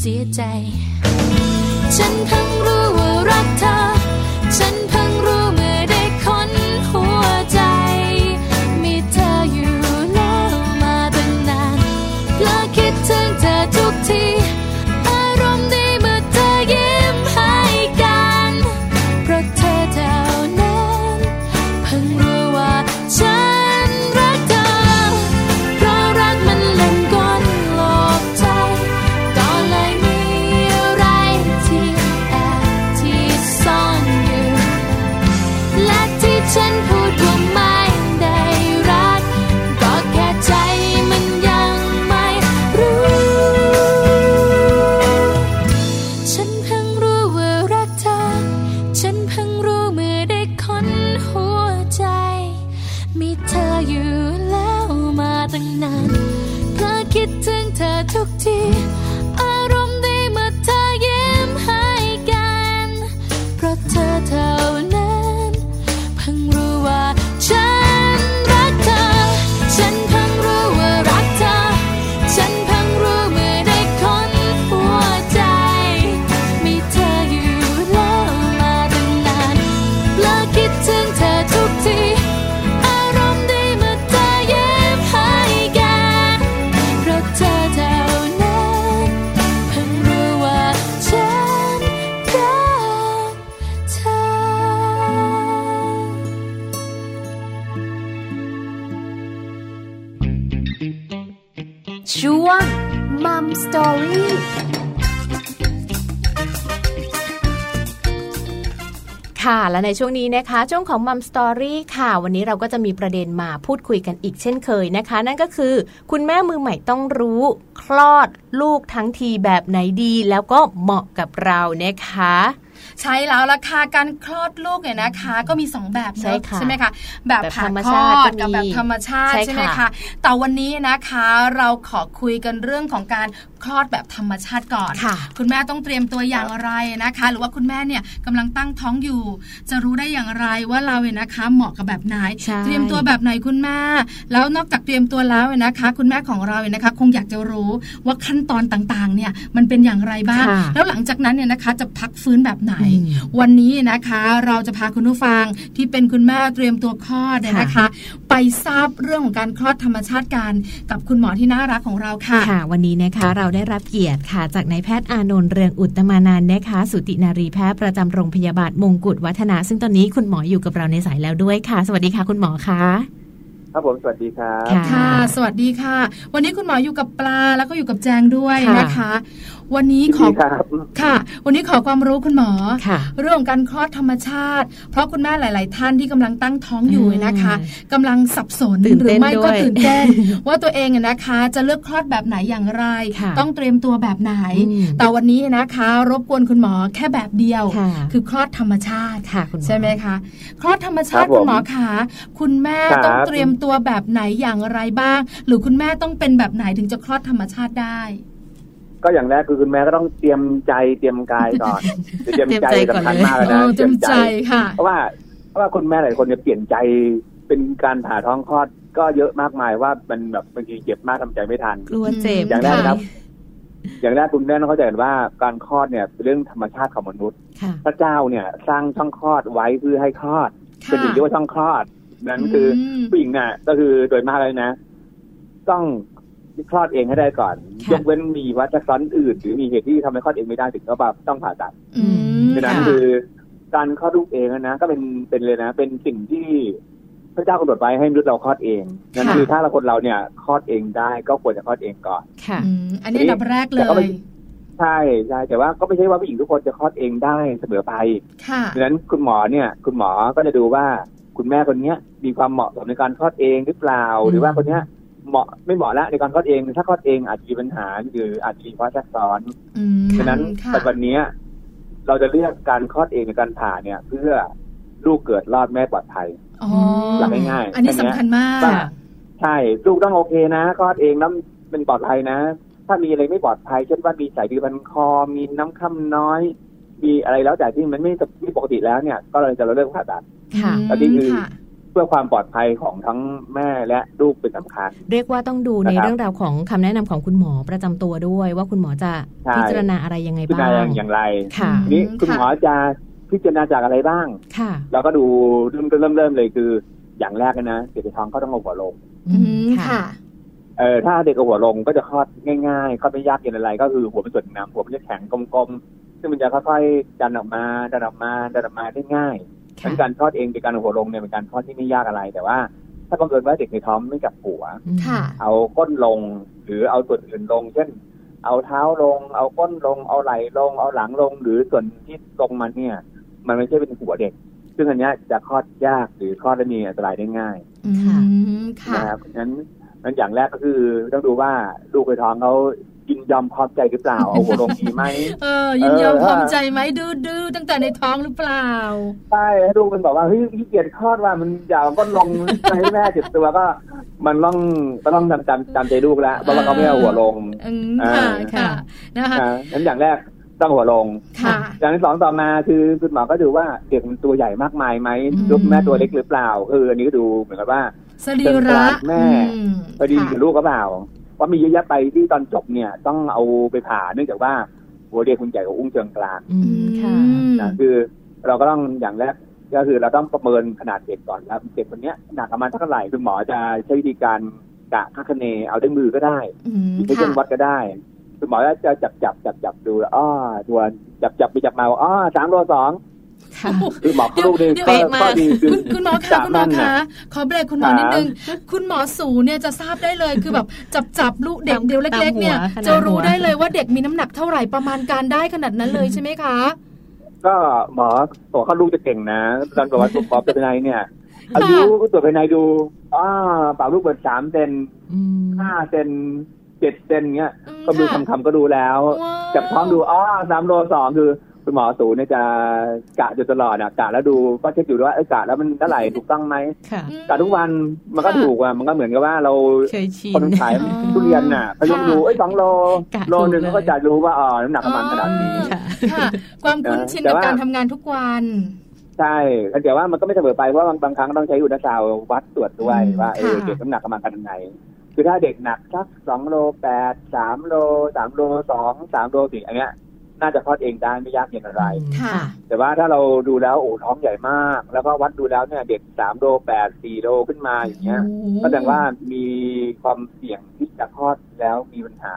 เสียใจ
และในช่วงนี้นะคะ ช่วงของมัมสตอรี่ค่ะ วันนี้เราก็จะมีประเด็นมาพูดคุยกันอีกเช่นเคยนะคะ นั่นก็คือ คุณแม่มือใหม่ต้องรู้คลอดลูกทั้งทีแบบไหนดี แล้วก็เหมาะกับเรานะคะ
ใช่แล้วราคาการคลอดลูกเนี่ยนะคะ ก็มี 2 แบบเน
ใช่
อะ
ค่ะ
ใช่ไหมคะแบบ
แบบ
ผ่า
ธรรม
คล
ชา
อ
ติ
ด
ก็มี
กับแบบธรรมชาติ
ใช่
ใช่ไหม
ค่ะ
คะแต่วันนี้นะคะเราขอคุยกันเรื่องของการคลอดแบบธรรมชาติก่อน
ค่ะ
คุณแม่ต้องเตรียมตัวอย่างไรนะคะ หรือว่าคุณแม่เนี่ยกำลังตั้งท้องอยู่ จะรู้ได้อย่างไรว่าเราเนี่ยนะคะ เหมาะกับแบบไหน
ใช่
เตรียมตัวแบบไหนคุณแม่ แล้วนอกจากเตรียมตัวแล้วเนี่ยนะคะ คุณแม่ของเราเนี่ยนะคะ คงอยากจะรู้ว่าขั้นตอนต่างๆ เนี่ยมันเป็นอย่างไรบ้าง
ค่ะ
แล้วหลังจากนั้นเนี่ยนะคะจะพักฟื้นแบบไหน
อืม
วันนี้นะคะ เราจะพาคุณผู้ฟังที่เป็นคุณแม่เตรียมตัวคลอดเนี่ยนะคะ ไปทราบเรื่องของการคลอดธรรมชาติกันกับคุณหมอที่น่ารักของเราค่ะ
ค่ะ วันนี้นะคะเราได้รับเกียรติค่ะ จากนายแพทย์อานนท์เรืองอุตตมานานท์นะคะ สุตินารีแพทย์ประจำโรงพยาบาลมงกุฎวัฒนา ซึ่งตอนนี้คุณหมออยู่กับเราในสายแล้วด้วยค่ะ สวัสดีค่ะ คุณหมอคะ
ครับผมสวัสดีครับ
ค่ะ
ค่ะสวัสดีค่ะ วันนี้คุณหมออยู่กับปลาแล้วก็อยู่กับแจงด้วย
ค่ะ
นะคะ วันนี้ขอ
ดีครับ
ค่ะ วันนี้ขอความรู้คุณหมอ
ค่ะ
เรื่องของการคลอดธรรมชาติ เพราะคุณแม่หลาย ๆ ท่านที่กำลังตั้งท้องอยู่นะคะกำลังสับสน
ตื่น
หรื
เต้
อนไม่ก็
ด้วย
ตื่นเต้นว่าตัวเองอะนะคะ จะเลือกคลอดแบบไหนอย่างไร
ค่ะ
ต้องเตรียมตัวแบบไหน
อืม
แต่วันนี้นะคะ รบกวนคุณหมอแค่แบบเดียว
ค่ะ
คือคลอดธรรมชาติ
ค่ะคุณหมอ
ใช่ไหมคะคลอดธรรมชาติ
ครับผม
คุณหมอคะคุณแม่
ครับ
ต้องเตรียมตัวแบบไหนอย่างไรบ้าง หรือคุณแม่ต้องเป็นแบบไหนถึงจะคลอดธรรมชาติได้
ก็อย่างแรกคือคุณแม่ก็ต้องเตรียมใจเตรียมกายก่อนคือเตรียมใจ
เตรียมใจก่อน
สำคัญ
เลย
มากเลย
เอ
นะ
อเต็มใจค่ะ
เพราะว่าเพราะว่าคุณแม่หลายคนเนี่ยเปลี่ยนใจเป็นการผ่าท้องคลอดก็เยอะมากมายว่ามันแบบบางทีเจ็บมากทำใจไม่ทัน
กลัวเจ็บ
อย่างแรกนะครับะอย่างแรกคุณแม่ต้องเข้าใจก่อนว่าการคลอดเนี่ยเป็นเรื่องธรรมชาติของมนุษย์
ค่ะ
พระเจ้าเนี่ย สร้างช่องคลอดไว้เพื่อให้คลอด
ค่ะ
เป็นสิ่งที่ว่าช่องคลอดนั้นคืออ
ม
ผู้หญิงน่ะ ก็คือโดยมากเลยนะ ต้อง คลอดเองให้ได้ก่อน
ค่ะ
ยกเว้นมีวัฏซ้อนอื่น หรือมีเหตุที่ทำให้คลอดเองไม่ได้ถึงก็แบบต้องผ่าตัด
อืม
ดังนั้น
ค่ะ
คือการคลอดลูกเองอะนะก็เป็นเป็นเลยนะ เป็นสิ่งที่พระเจ้ากำหนดไว้ให้มนุษย์เราคลอดเองนั่น
ค่ะ
คือถ้าเราคนเราเนี่ยคลอดเองได้ก็ควรจะคลอดเองก่อน
ค่ะ
อืมอันนี้อันดับแรกเล
แต่ก็ไม่
ย
ใช่ใช่แต่ว่าก็ไม่ใช่ว่าผู้หญิงทุกคนจะคลอดเองได้เสมอไป
ค่ะ
ดังนั้นคุณหมอเนี่ย คุณหมอก็จะดูว่าคุณแม่คนเนี้ยมีความเหมาะสมในการคลอดเองหรือเปล่า
อืม
หรือว่าคนเนี้ย เหมาะไม่เหมาะละในการคลอดเอง ถ้าคลอดเองอาจจะมีปัญหาหรืออาจจะมีข้อแทรกซ้อน
อืม
ดังนั้น
ค่ะ
ปัจจุบันเนี้ยเราจะเลือกการคลอดเองในการผ่าเนี่ย เพื่อลูกเกิดรอดแม่ปลอดภัย
อ๋อ
หลักง่ายๆ
อันนี้
แค่เนี้
สำ
ย
คัญมาก
ว่าใช่ลูกต้องโอเคนะคลอดเองแล้วเป็นปลอดภัยนะ ถ้ามีอะไรไม่ปลอดภัยเช่นว่ามีสายดือพันคอมีน้ำค่ำน้อย มีอะไรแล้วแต่ที่มันไม่ไม่ปกติแล้วเนี่ย ก็เลยจะเราเลือกผ่าตัด
ค่ะ
อันนี้คือ
ค่ะ
เพื่อความปลอดภัยของทั้งแม่และลูกเป็นสำคัญ
เรียกว่าต้องดูใน
นะครับ
เรื่องราวของคำแนะนำของคุณหมอประจำตัวด้วย ว่าคุณหมอจะ
ใช่
พิจารณาอะไรยังไง
พิจาร
บ้า
ณางอย่างไร
ค่ะ
อืม
ทีนี้คุณหมอจะพิจารณาจากอะไรบ้าง
ค่ะ
เราก็ดูเริ่มเริ่มเริ่มเลยคือ อย่างแรกเลยนะเด็กในท้องก็ต้องเอาหัวลง
อืมค่ะ
เออถ้าเด็กเอาหัวลงก็จะคลอดง่ายๆคลอดไม่ยากเย็นอะไร ก็คือหัวเป็นส่วนหน้ำหัวมันจะแข็งกลมๆซึ่งมันจะค่อยๆดันออกมาดันออกมาดันออกมาได้ง่าย
ค่ะ
ทั้นการคลอดเองเป็นการเอาหัวลงเนี่ยเป็นการคลอดที่ไม่ยากอะไร แต่ว่า ถ้าบังเอิญว่าเด็กในท้องไม่จับหัว
อืม
ค่ะ
เอาก้นลงหรือเอาส่วนอื่นลง เช่น เอาเท้าลง เอาก้นลง เอาไหล่ลง เอาหลังลง หรือส่วนที่ลงมันเนี่ย มันไม่ใช่เป็นหัวเด็ก ซึ่งอันเนี้ยจะคลอดยากหรือคลอดได้มีอันตรายได้ง่าย
อืมค่ะ
นะครับนั้นนั้นอย่างแรกก็คือต้องดูว่าลูกในท้องเขา ยินยอมพร้อมใจหรือเปล่าเอาหัวลงดีไหม
เออยินยอม
เออ
พร้อมใจไหมดื้อดื้อตั้งแต่ในท้องหรือเปล่า
ใช่ให้ลูกมันบอกว่าเฮ้ยขี้เกียจคลอดว่ามันอยากเอาก้นลงให้แม่เจ็บตัวก็ มันต้องต้องจำจำจำใจลูกแล้วเพราะว่าเขาไม่เอาหัวลง
อืมค่ะ
อ่า
ค่ะนะคะ
อ่านั้นอย่างแรกต้องหัวลง
ค่ะ
อย่างที่สองต่อมาคือคุณหมอก็ดูว่าเด็กมันตัวใหญ่มากมายไหม
อืม
ลูกแม่ตัวเล็กหรือเปล่าเอออันนี้ก็ดูเหมือนกับว่า
สรีระ
แม่
อืม
พอดี
ค่ะ
กับลูกก็เปล่า ว่ามีเยอะแยะไปที่ตอนจบเนี่ย ต้องเอาไปผ่าเนื่องจากว่าหัวเด็กคุณใหญ่กว่าอุ้งเชิงกลาง
อืมค่ะ
อืม
นะคือเราก็ต้องอย่างแรกก็คือเราต้องประเมินขนาดเด็กก่อนแล้วเด็กคนเนี้ยหนักประมาณเท่าไหร่คุณหมอจะใช้วิธีการกะค่าคะเนเอาด้วยมือก็ได้
อืม
ใช้เครื่อง
ค่ะ
วัดก็ได้คุณหมอจะจับจับจับจับดูอ้อตัวจับจับไปจับมาอ้อสามโลสอง
ค่ะ
คือหมอลูกนี่
เดี๋ยว
ก็
เป๊ะมาก
ข้อดีคือ
คุณคุณหมอ
จั
คะ
บ
คุณหมอ
นั่น
คะ
น่ะ
ขอเบรกคุณหมอ
ครับ
นิดนึงคุณหมอสูเนี่ยจะทราบได้เลยคือแบบจับจับลูกเด็ก
ตาม
เดียวเล็ก ๆ เนี่ย
ตามหัวขนาด
จะรู้
หัว
ได้เลยว่าเด็กมีน้ำหนักเท่าไหร่ประมาณการได้ขนาดนั้นเลยใช่ไหมคะ
ก็หมอบอกเขาลูกจะเก่งนะตอนก่อนว่าหมอเป็นภายในเนี่ยอายุตรวจภายในดูอ่าปากลูกเปิดสามเซน
อืม
ห้าเซนเจ็ดเซนเงี้ย
อืม
ก็ดู
ค่ะ
คำๆก็ดูแล้ว
ว้าว
จับท้องดูอ๋อสามโลสองคือ คุณหมอสูเนี่ยจะกะอยู่ตลอดอะกะแล้วดูก็เช็คอยู่ด้วยว่าเอ้ยกะแล้วมันเท่าไหร่ถูกต้องไหม
ค่ะ
อืม
กะทุกวันมันก็ถูกอะมันก็เหมือนกับว่าเรา
เคยชิน
คนขาย
อ๋อ
ทุเรียนน่ะเขายกดูเอ้ยสองโล
กะ
โลหนึ่ง
ถูกเลย
เขาก็จะรู้ว่าอ๋อน้ำหนักประมาณขนาดนี้
ค่ะ
ค่ะความคุ้นชิน
แต่
กับ
ว่า
การทำงานทุกวัน
ใช่แต่ว่ามันก็ไม่เสมอไปเพราะว่าบางบางครั้งต้องใช้อุลตราซาวด์วัดตรวจด้วย
อืม
ว่าเออ
ค่ะ
เด็กน้ำหนักประมาณขนาดไหนคือถ้าเด็กหนักสักสองโลแปดสามโลสามโลสองสามโลสี่อันเนี้ย น่าจะคลอดเองได้ไม่ยากเย็นอะไร
ค่ะ
แต่ว่าถ้าเราดูแล้วโอ้ท้องใหญ่มาก แล้วก็วัดดูแล้วเนี่ยเด็กสามโลแปดสี่โลขึ้นมาอย่างเงี้ย
โอ้โห
ก็แสดงว่ามีความเสี่ยงที่จะคลอดแล้วมีปัญหา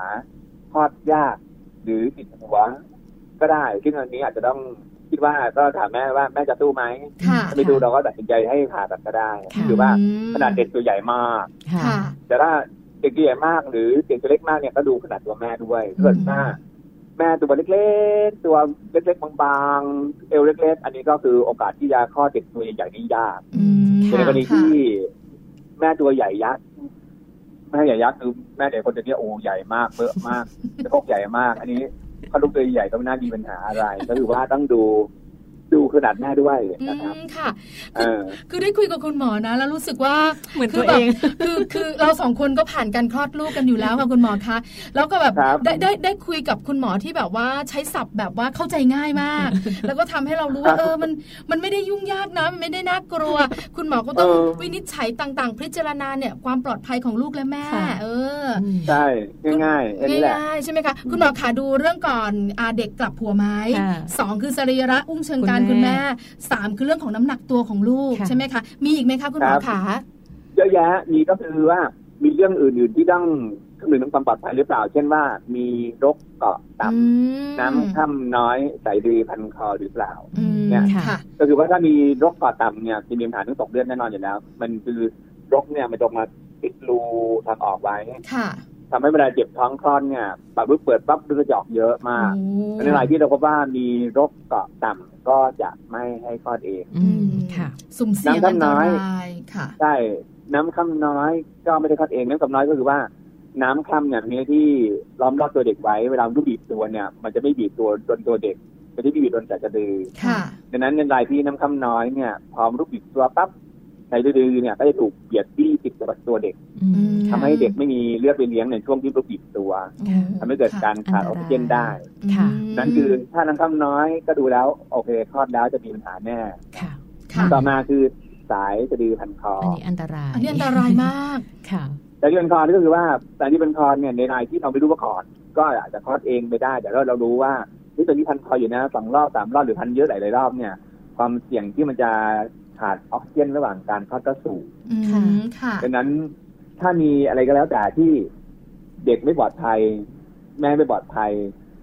คลอดยากหรือติดหัวก็ได้ ซึ่งอันนี้อาจจะต้องคิดว่าก็ถามแม่ว่าแม่จะสู้ไหม
ค่ะ
ถ้าไม่สู้เราก็ตัดสินใจให้ผ่าตัดก็ได้
ค่ะ
หรือว่า
อืม
ขนาดเด็กตัวใหญ่มาก
ค่ะ
ค่ะ
แต่ถ้าเด็กตัวใหญ่มากหรือเด็กตัวเล็กมากเนี่ยก็ดูขนาดตัวแม่ด้วยถ้าเกิดว่า แม่ตัวเล็กๆ ตัวเล็กๆ บางๆ เอวเล็ก ๆ อันนี้ก็คือโอกาสที่จะคลอดเด็กตัวใหญ่ๆนี่ยาก
อืม
แต่ในกรณี
ค่ะ
ที่แม่ตัวใหญ่ยักษ์แม่ใหญ่ยักษ์คือแม่เด็กคนเดียวเนี่ยโอ้ใหญ่มากเบอะมากสะโพกใหญ่มาก อันนี้เขาลูกตัวใหญ่ก็ไม่น่ามีปัญหาอะไรก็คือว่าต้องดู ดูขนาดแม่ด้วย
อื
นะครับ
มค่ะ
เออ
คือได้คุยกับคุณหมอนะ แล้วรู้สึกว่า
เหมือน
คื
ตัว
แบ
เอบง
คือคือเราสองคนก็ผ่านการคลอดลูกกันอยู่แล้วค่ะคุณหมอคะแล้วก็แบบ
ครับ
ได้ได้ได้คุยกับคุณหมอที่แบบว่าใช้ศัพท์แบบว่าเข้าใจง่ายมาก แล้วก็ทำให้เรารู้ว่าเออมันมันไม่ได้ยุ่งยากนะมันไม่ได้น่ากลัว คุณหมอก็ต้อง
เออ
วินิจฉัยต่าง ๆ พิจารณาเนี่ยความปลอดภัยของลูกและแม่
ค่ะ
เออ
ใช่ง่ายๆอันนี้แหละ
ง่ายๆใช่ไหมคะคุณหมอขาดูเรื่องก่อนอาเด็กกลับหัวไม้
ค่ะ
สองคือสรีระอุ้งเชิงการ
คุ
คุณ
ณ
แม่
แม่
สามคือเรื่องของน้ำหนักตัวของลูก
ค่ะ
ใช่ไหมคะ มีอีกไหมคะคุณหมอ
ครับ
ขา
เยอะแยะมีก็คือว่ามีเรื่องอื่นๆที่ต้องคำนึงถึงความปลอดภัยหรือเปล่า เช่นว่า มีรกเกาะต่
อืมำ
น้ำค่ำน้อยใส่ดีพันคอหรือเปล่า
อืม
เนี่ย
ค่ะ
ก็คือว่าถ้ามีรกเกาะต่ำเนี่ยจะมีปัญหาเรื่องตกเลือดแน่นอนอยู่แล้ว มันคือรกเนี่ยมันจะมาติดรูทางออกไว้
ค่ะ
ทำให้เวลาเจ็บท้องคลอดเนี่ยปากลูกเปิดปั๊บเลือดจะออกเยอะมาก
โอ้
ในรายที่เราพบว่ามีรกเกาะต่ำ ก็จะไม่ให้คลอดเอง
อืมค่ะ
สุ่มเสี่ยง
น้ำ
อันต
น้อย
รายค่ะ
ใช่น้ำค่ำน้อยก็ไม่ได้คลอดเอง น้ำค่ำน้อยก็คือว่า น้ำค่ำเนี่ยมีที่ล้อมรอบตัวเด็กไว้ เวลาลูกบีบตัวเนี่ย มันจะไม่บีบตัวโดนตัวเด็กมันจะไม่บีบโดนแต่กระดือ
ค่ะ
ดังนั้นในรายที่น้ำค่ำน้อยเนี่ยพอลูกบีบตัวปั๊บ ในดื้อๆเนี่ยก็จะถูกเบียดบี้ติดกับตัวเด็ก
อืม
ทำให้เด็กไม่มีเลือดไปเลี้ยงในช่วงที่ลูกบีบตัว
ค่ะ
ทำให้เกิดการขาดออกซิเจนได้
ค่ะ
นั่นคือถ้าน้ำค่ำน้อยก็ดูแล้วโอเคคลอดแล้วจะมีปัญหาแน่
ค่ะ
ค่ะ
ต่อมาคือสายสะดือพันคอ
อันนี้อันตราย
อันนี้อันตรายมาก
ค่ะ
แต่ที่เป็นคอนี่ก็คือว่าสายที่เป็นคอเนี่ยในรายที่เราไม่รู้มาก่อนก็อาจจะคลอดเองไปได้ แต่เราเรารู้ว่าที่ตอนนี้พันคออยู่นะสองรอบสามรอบหรือพันเยอะหลายๆรอบเนี่ย ความเสี่ยงที่มันจะ ขาดออกซิเจนระหว่างการคลอดก็สูง
อื
ค่ะ
มค่ะ
ดังนั้นถ้ามีอะไรก็แล้วแต่ที่เด็กไม่ปลอดภัย แม่ไม่ปลอดภัย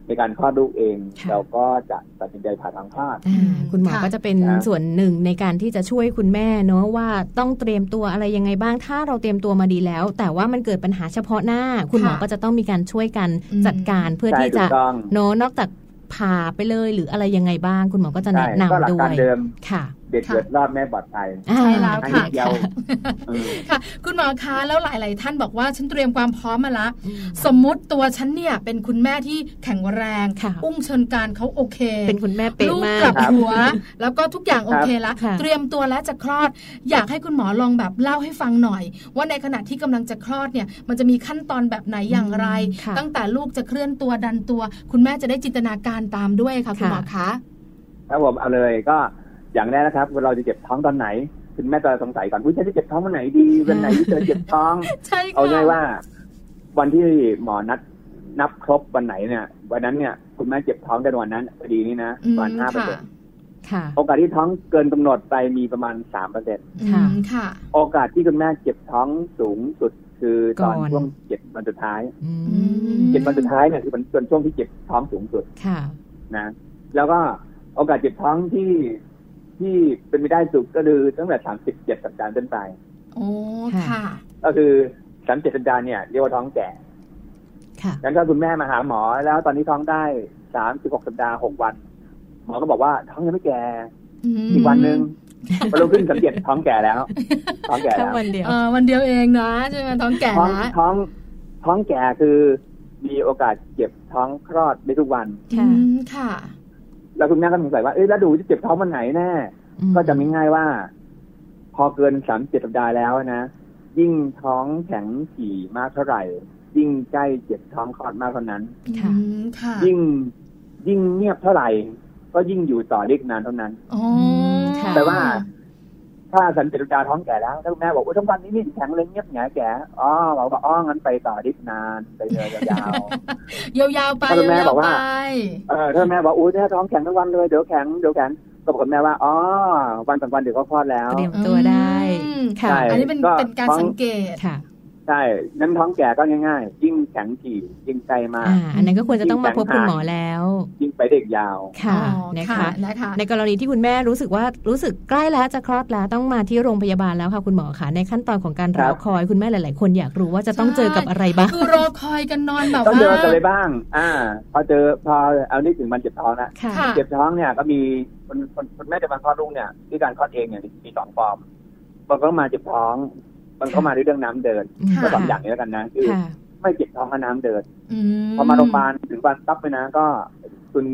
ในการคลอดลูกเอง
ค่ะ
เราก็จะตัดสินใจผ่าทางคลอด
อ่าคุณหมอ
ค่ะ
ก็จะเป็น
ครับ
ส่วนหนึ่งในการที่จะช่วยคุณแม่เนอะว่าต้องเตรียมตัวอะไรยังไงบ้างถ้าเราเตรียมตัวมาดีแล้ว แต่ว่ามันเกิดปัญหาเฉพาะหน้า คุณหมอ
ค่ะ
ก็จะต้องมีการช่วยกัน
อืม
จัดการเพื่อ
ใช่
ที่
ถู
จะ
กต้อง
เนอะนอกจากผ่าไปเลยหรืออะไรยังไงบ้าง คุณหมอก็จะ
ใช่
แนะ
ก็หลั
นำด้ว
การ
ย
เดิม
ค่ะ
เด็ก
ค่ะ
เกิดรอดแม่ปลอดภัย
อ่า
ใช่แล้ว
ให้
ค่ะ
เดียวเออ
ค่ะ คุณหมอคะแล้วหลาย ๆ ท่านบอกว่าฉันเตรียมความพร้อมมาละสมมุติตัวฉันเนี่ยเป็นคุณแม่ที่แข็งแรง
ค่ะ
อุ้งเชิญการเขาโอเค
เป็นคุณแม่เป๊ะ
ลูก
มาก
กลับ
ครับ
หัว แล้วก็ทุกอย่างโอเคแล้ว
ค่ะ
เตรียมตัวแล้วจะคลอด อยากให้คุณหมอลองแบบเล่าให้ฟังหน่อย ว่าในขณะที่กำลังจะคลอดเนี่ย มันจะมีขั้นตอนแบบไหนอย่างไร
ค่ะ
ตั้งแต่ลูกจะเคลื่อนตัวดันตัว คุณแม่จะได้จินตนาการตามด้วยค่ะคุณหมอคะ
ถ้าผมเอาเลยก็ อย่างแรกนะครับว่าเราจะเจ็บท้องตอนไหนคุณแม่จะสงสัยก่อนอุ้ยฉันจะเจ็บท้องวันไหนดีวันไหนที่เธอเจ็บท้อง
ใช่ค่ะ
เอาง่ายว่า วันที่หมอนัดนับครบวันไหนเนี่ย วันนั้นเนี่ย คุณแม่เจ็บท้องได้วันนั้นพอดีนี่นะ
อืม
ประมาณห้าเปอร์
ค่ะ
เซ็นต์
ค่ะ
โอกาสที่ท้องเกินกำหนดไปมีประมาณสามเปอร์เซ็นต์
อืมค่ะ
โอกาสที่คุณแม่เจ็บท้องสูงสุดคือตอน
ก่อน
ช่วงเจ็ดวันสุดท้าย
อืม
ม
เจ็ดวันสุดท้ายเนี่ยคือเป็นเป็นช่วงที่เจ็บท้องสูงสุด
ค่ะ
นะแล้วก็โอกาสเจ็บท้องที่ ที่เป็นไปได้สุดก็คือตั้งแต่สามสิบเจ็ดสัปดาห์ขึ้นไป
โอ้
ค่ะ
ค่ะ
ก็คือสามเจ็ดสัปดาห์เนี่ยเรียกว่าท้องแก่
ค่ะ
งั้นถ้าคุณแม่มาหาหมอ แล้วตอนนี้ท้องได้สามสิบหกสัปดาห์หกวัน หมอก็บอกว่าท้องยังไม่แก่อีกวันหนึ่งพอเราขึ้นสังเกตท้องแก่แล้ว ท้องแก่
แค่
แล้ว
วันเดียว
เออวันเดียวเองนะใช่ไหมท้องแก่
ท้อง
นะ
ท้องท้องแก่คือมีโอกาสเจ็บท้องคลอดได้ทุกวัน
ค่ะ
อืมค่ะ
แล้วคุณแม่ก็สงสัยว่าเอ๊ะแล้วดูจะเจ็บท้องวันไหนแน่
อืม
ก็จะไม่ง่ายว่า พอเกินสามเจ็ดสัปดาห์แล้วนะยิ่งท้องแข็งถี่มากเท่าไหร่ ยิ่งใกล้เจ็บท้องคลอดมากเท่านั้น
ค่ะ
อืมค่ะ
ยิ่งยิ่งเงียบเท่าไหร่ ก็ยิ่งอยู่ต่อได้อีกนานเท่านั้น
อ๋อ
ค่ะ
แต่ว่า ถ้าสันเจ็ดสัปดาห์ท้องแก่แล้วถ้าคุณแม่บอกว่าทั้งวันนี้นี่แข็งเลยเงียบแงแก่อ๋อเราบอกอ๋องั้นไปต่อได้อีกนานไปเลยยาวๆ
ยาวๆไป
ถ้าคุณแม่
ยาว
บอก
ๆ
ว่า
ไป
เออถ้าแม่บอกอุ้ยถ้าท้องแข็งทั้งวันเลยเดี๋ยวแข็งเดี๋ยวแข็งก็บอกกับแม่ว่าอ๋อวันสองวันเดี๋ยวก็คลอดแล้ว
เตรียมตัวได้
อืม
ค่ะ
ใช่
อันนี้เป็น
ก็
เป็นการ
ท้อง
สังเกต
ค่ะ
ใช่นั้นท้องแก่ก็ง่ายๆ ยิ่งแข็งถี่ยิ่งใกล้มาก
อ่าอันนั้นก็ควรจะต้องมาพบคุณหมอแล้ว
ยิ่งไปเด็กยาว
ค่ะ
อ๋อ
นะคะ
นะคะ
ในกรณีที่คุณแม่รู้สึกว่ารู้สึกใกล้แล้วจะคลอดแล้วต้องมาที่โรงพยาบาลแล้วค่ะคุณหมอค่ะในขั้นตอนของการรอคอยคุณแม่หลาย ๆ คนอยากรู้ว่าจะต้องเจอกับอะไรบ้าง
คือรอคอยกันนอนแบบ
ต้อง
ว่า
เจอกันเลยบ้าง อ่า พอเจอพอเอานี่ถึงมันเจ็บท้องนะ
ค่ะ
ค่ะ
เจ็บท้องเนี่ยก็มีคนคนคนแม่จะมาคลอดลูกเนี่ยที่การคลอดเองเนี่ยมีสองฟอร์มบางก็มาเจ็บท้อง บางก็มาด้วยเรื่องน้ำเดิน
ค่ะ
ก็สองอย่างนี้แล้วกันนะคือ
ค่ะ
ไม่เจ็บท้องกับน้ำเดิน
อื
พอมาโรงพยาบาลถึงวันตับไปนะ ก็คุณ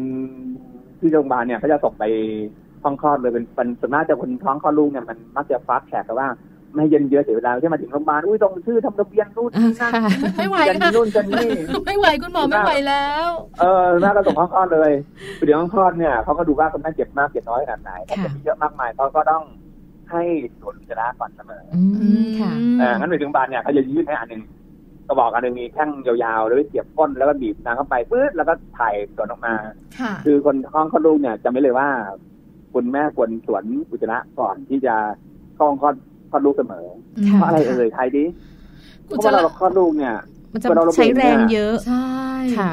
ที่โรงพยาบาลเนี่ยเขาจะส่งไปห้องคลอดเลยเป็นเป็นส่วนมากจะคนท้องคลอดลูกเนี่ยมันมักจะฟาสต์แทร็กแต่ว่าไม่เย็นเยอะเสียเวลาที่มาถึงโรงพยาบาลอุ้ยต้องชื่อทำทะเบียนนู่น
อ่า
นี่นั่น
ค่ะ
ไม่ไหว
กัน
ค่ะ
นู่นกันนี่
ไม่ไหวคุณหมอไม่ไหวแล้ว
เออแม่ก็ส่งห้องคลอดเลยไปถึงห้องคลอดเนี่ยเขาก็ดูว่าคุณแม่เจ็บมากเจ็บน้อยขนาดไหนถ้า
ค่ะ
เจ็บเยอะมากมายเขาก็ต้อง ให้ตรวจอุจจาระก่อนเสมอ
อืมค่ะ
อ่างั้นไปถึงโรงพยาบาลเนี่ยเขาจะยื่นให้อันหนึ่งกระบอกอันหนึ่งมีแท่งยาวๆแล้วก็เสียบก้นแล้วก็บีบน้ำเข้าไปปื๊ดแล้วก็ถ่ายส่วนออกมา
ค่ะ
คือคนท้องคลอดลูกเนี่ยจำไว้เลยว่า คุณแม่ควรสวนอุจจาระก่อนที่จะเข้าห้องคลอดคลอดลูกเสมอ
ค่ะ
เพราะอะไรเอ่ยทายดิเพ
อุจ
ราะ
จา
เวลา
ระ
เราคลอดลูกเนี่ย
มันจะ
เวลาเรา
ใช้แรง
เบ่งเนี่ย
เยอะ
ใช่
ค่ะ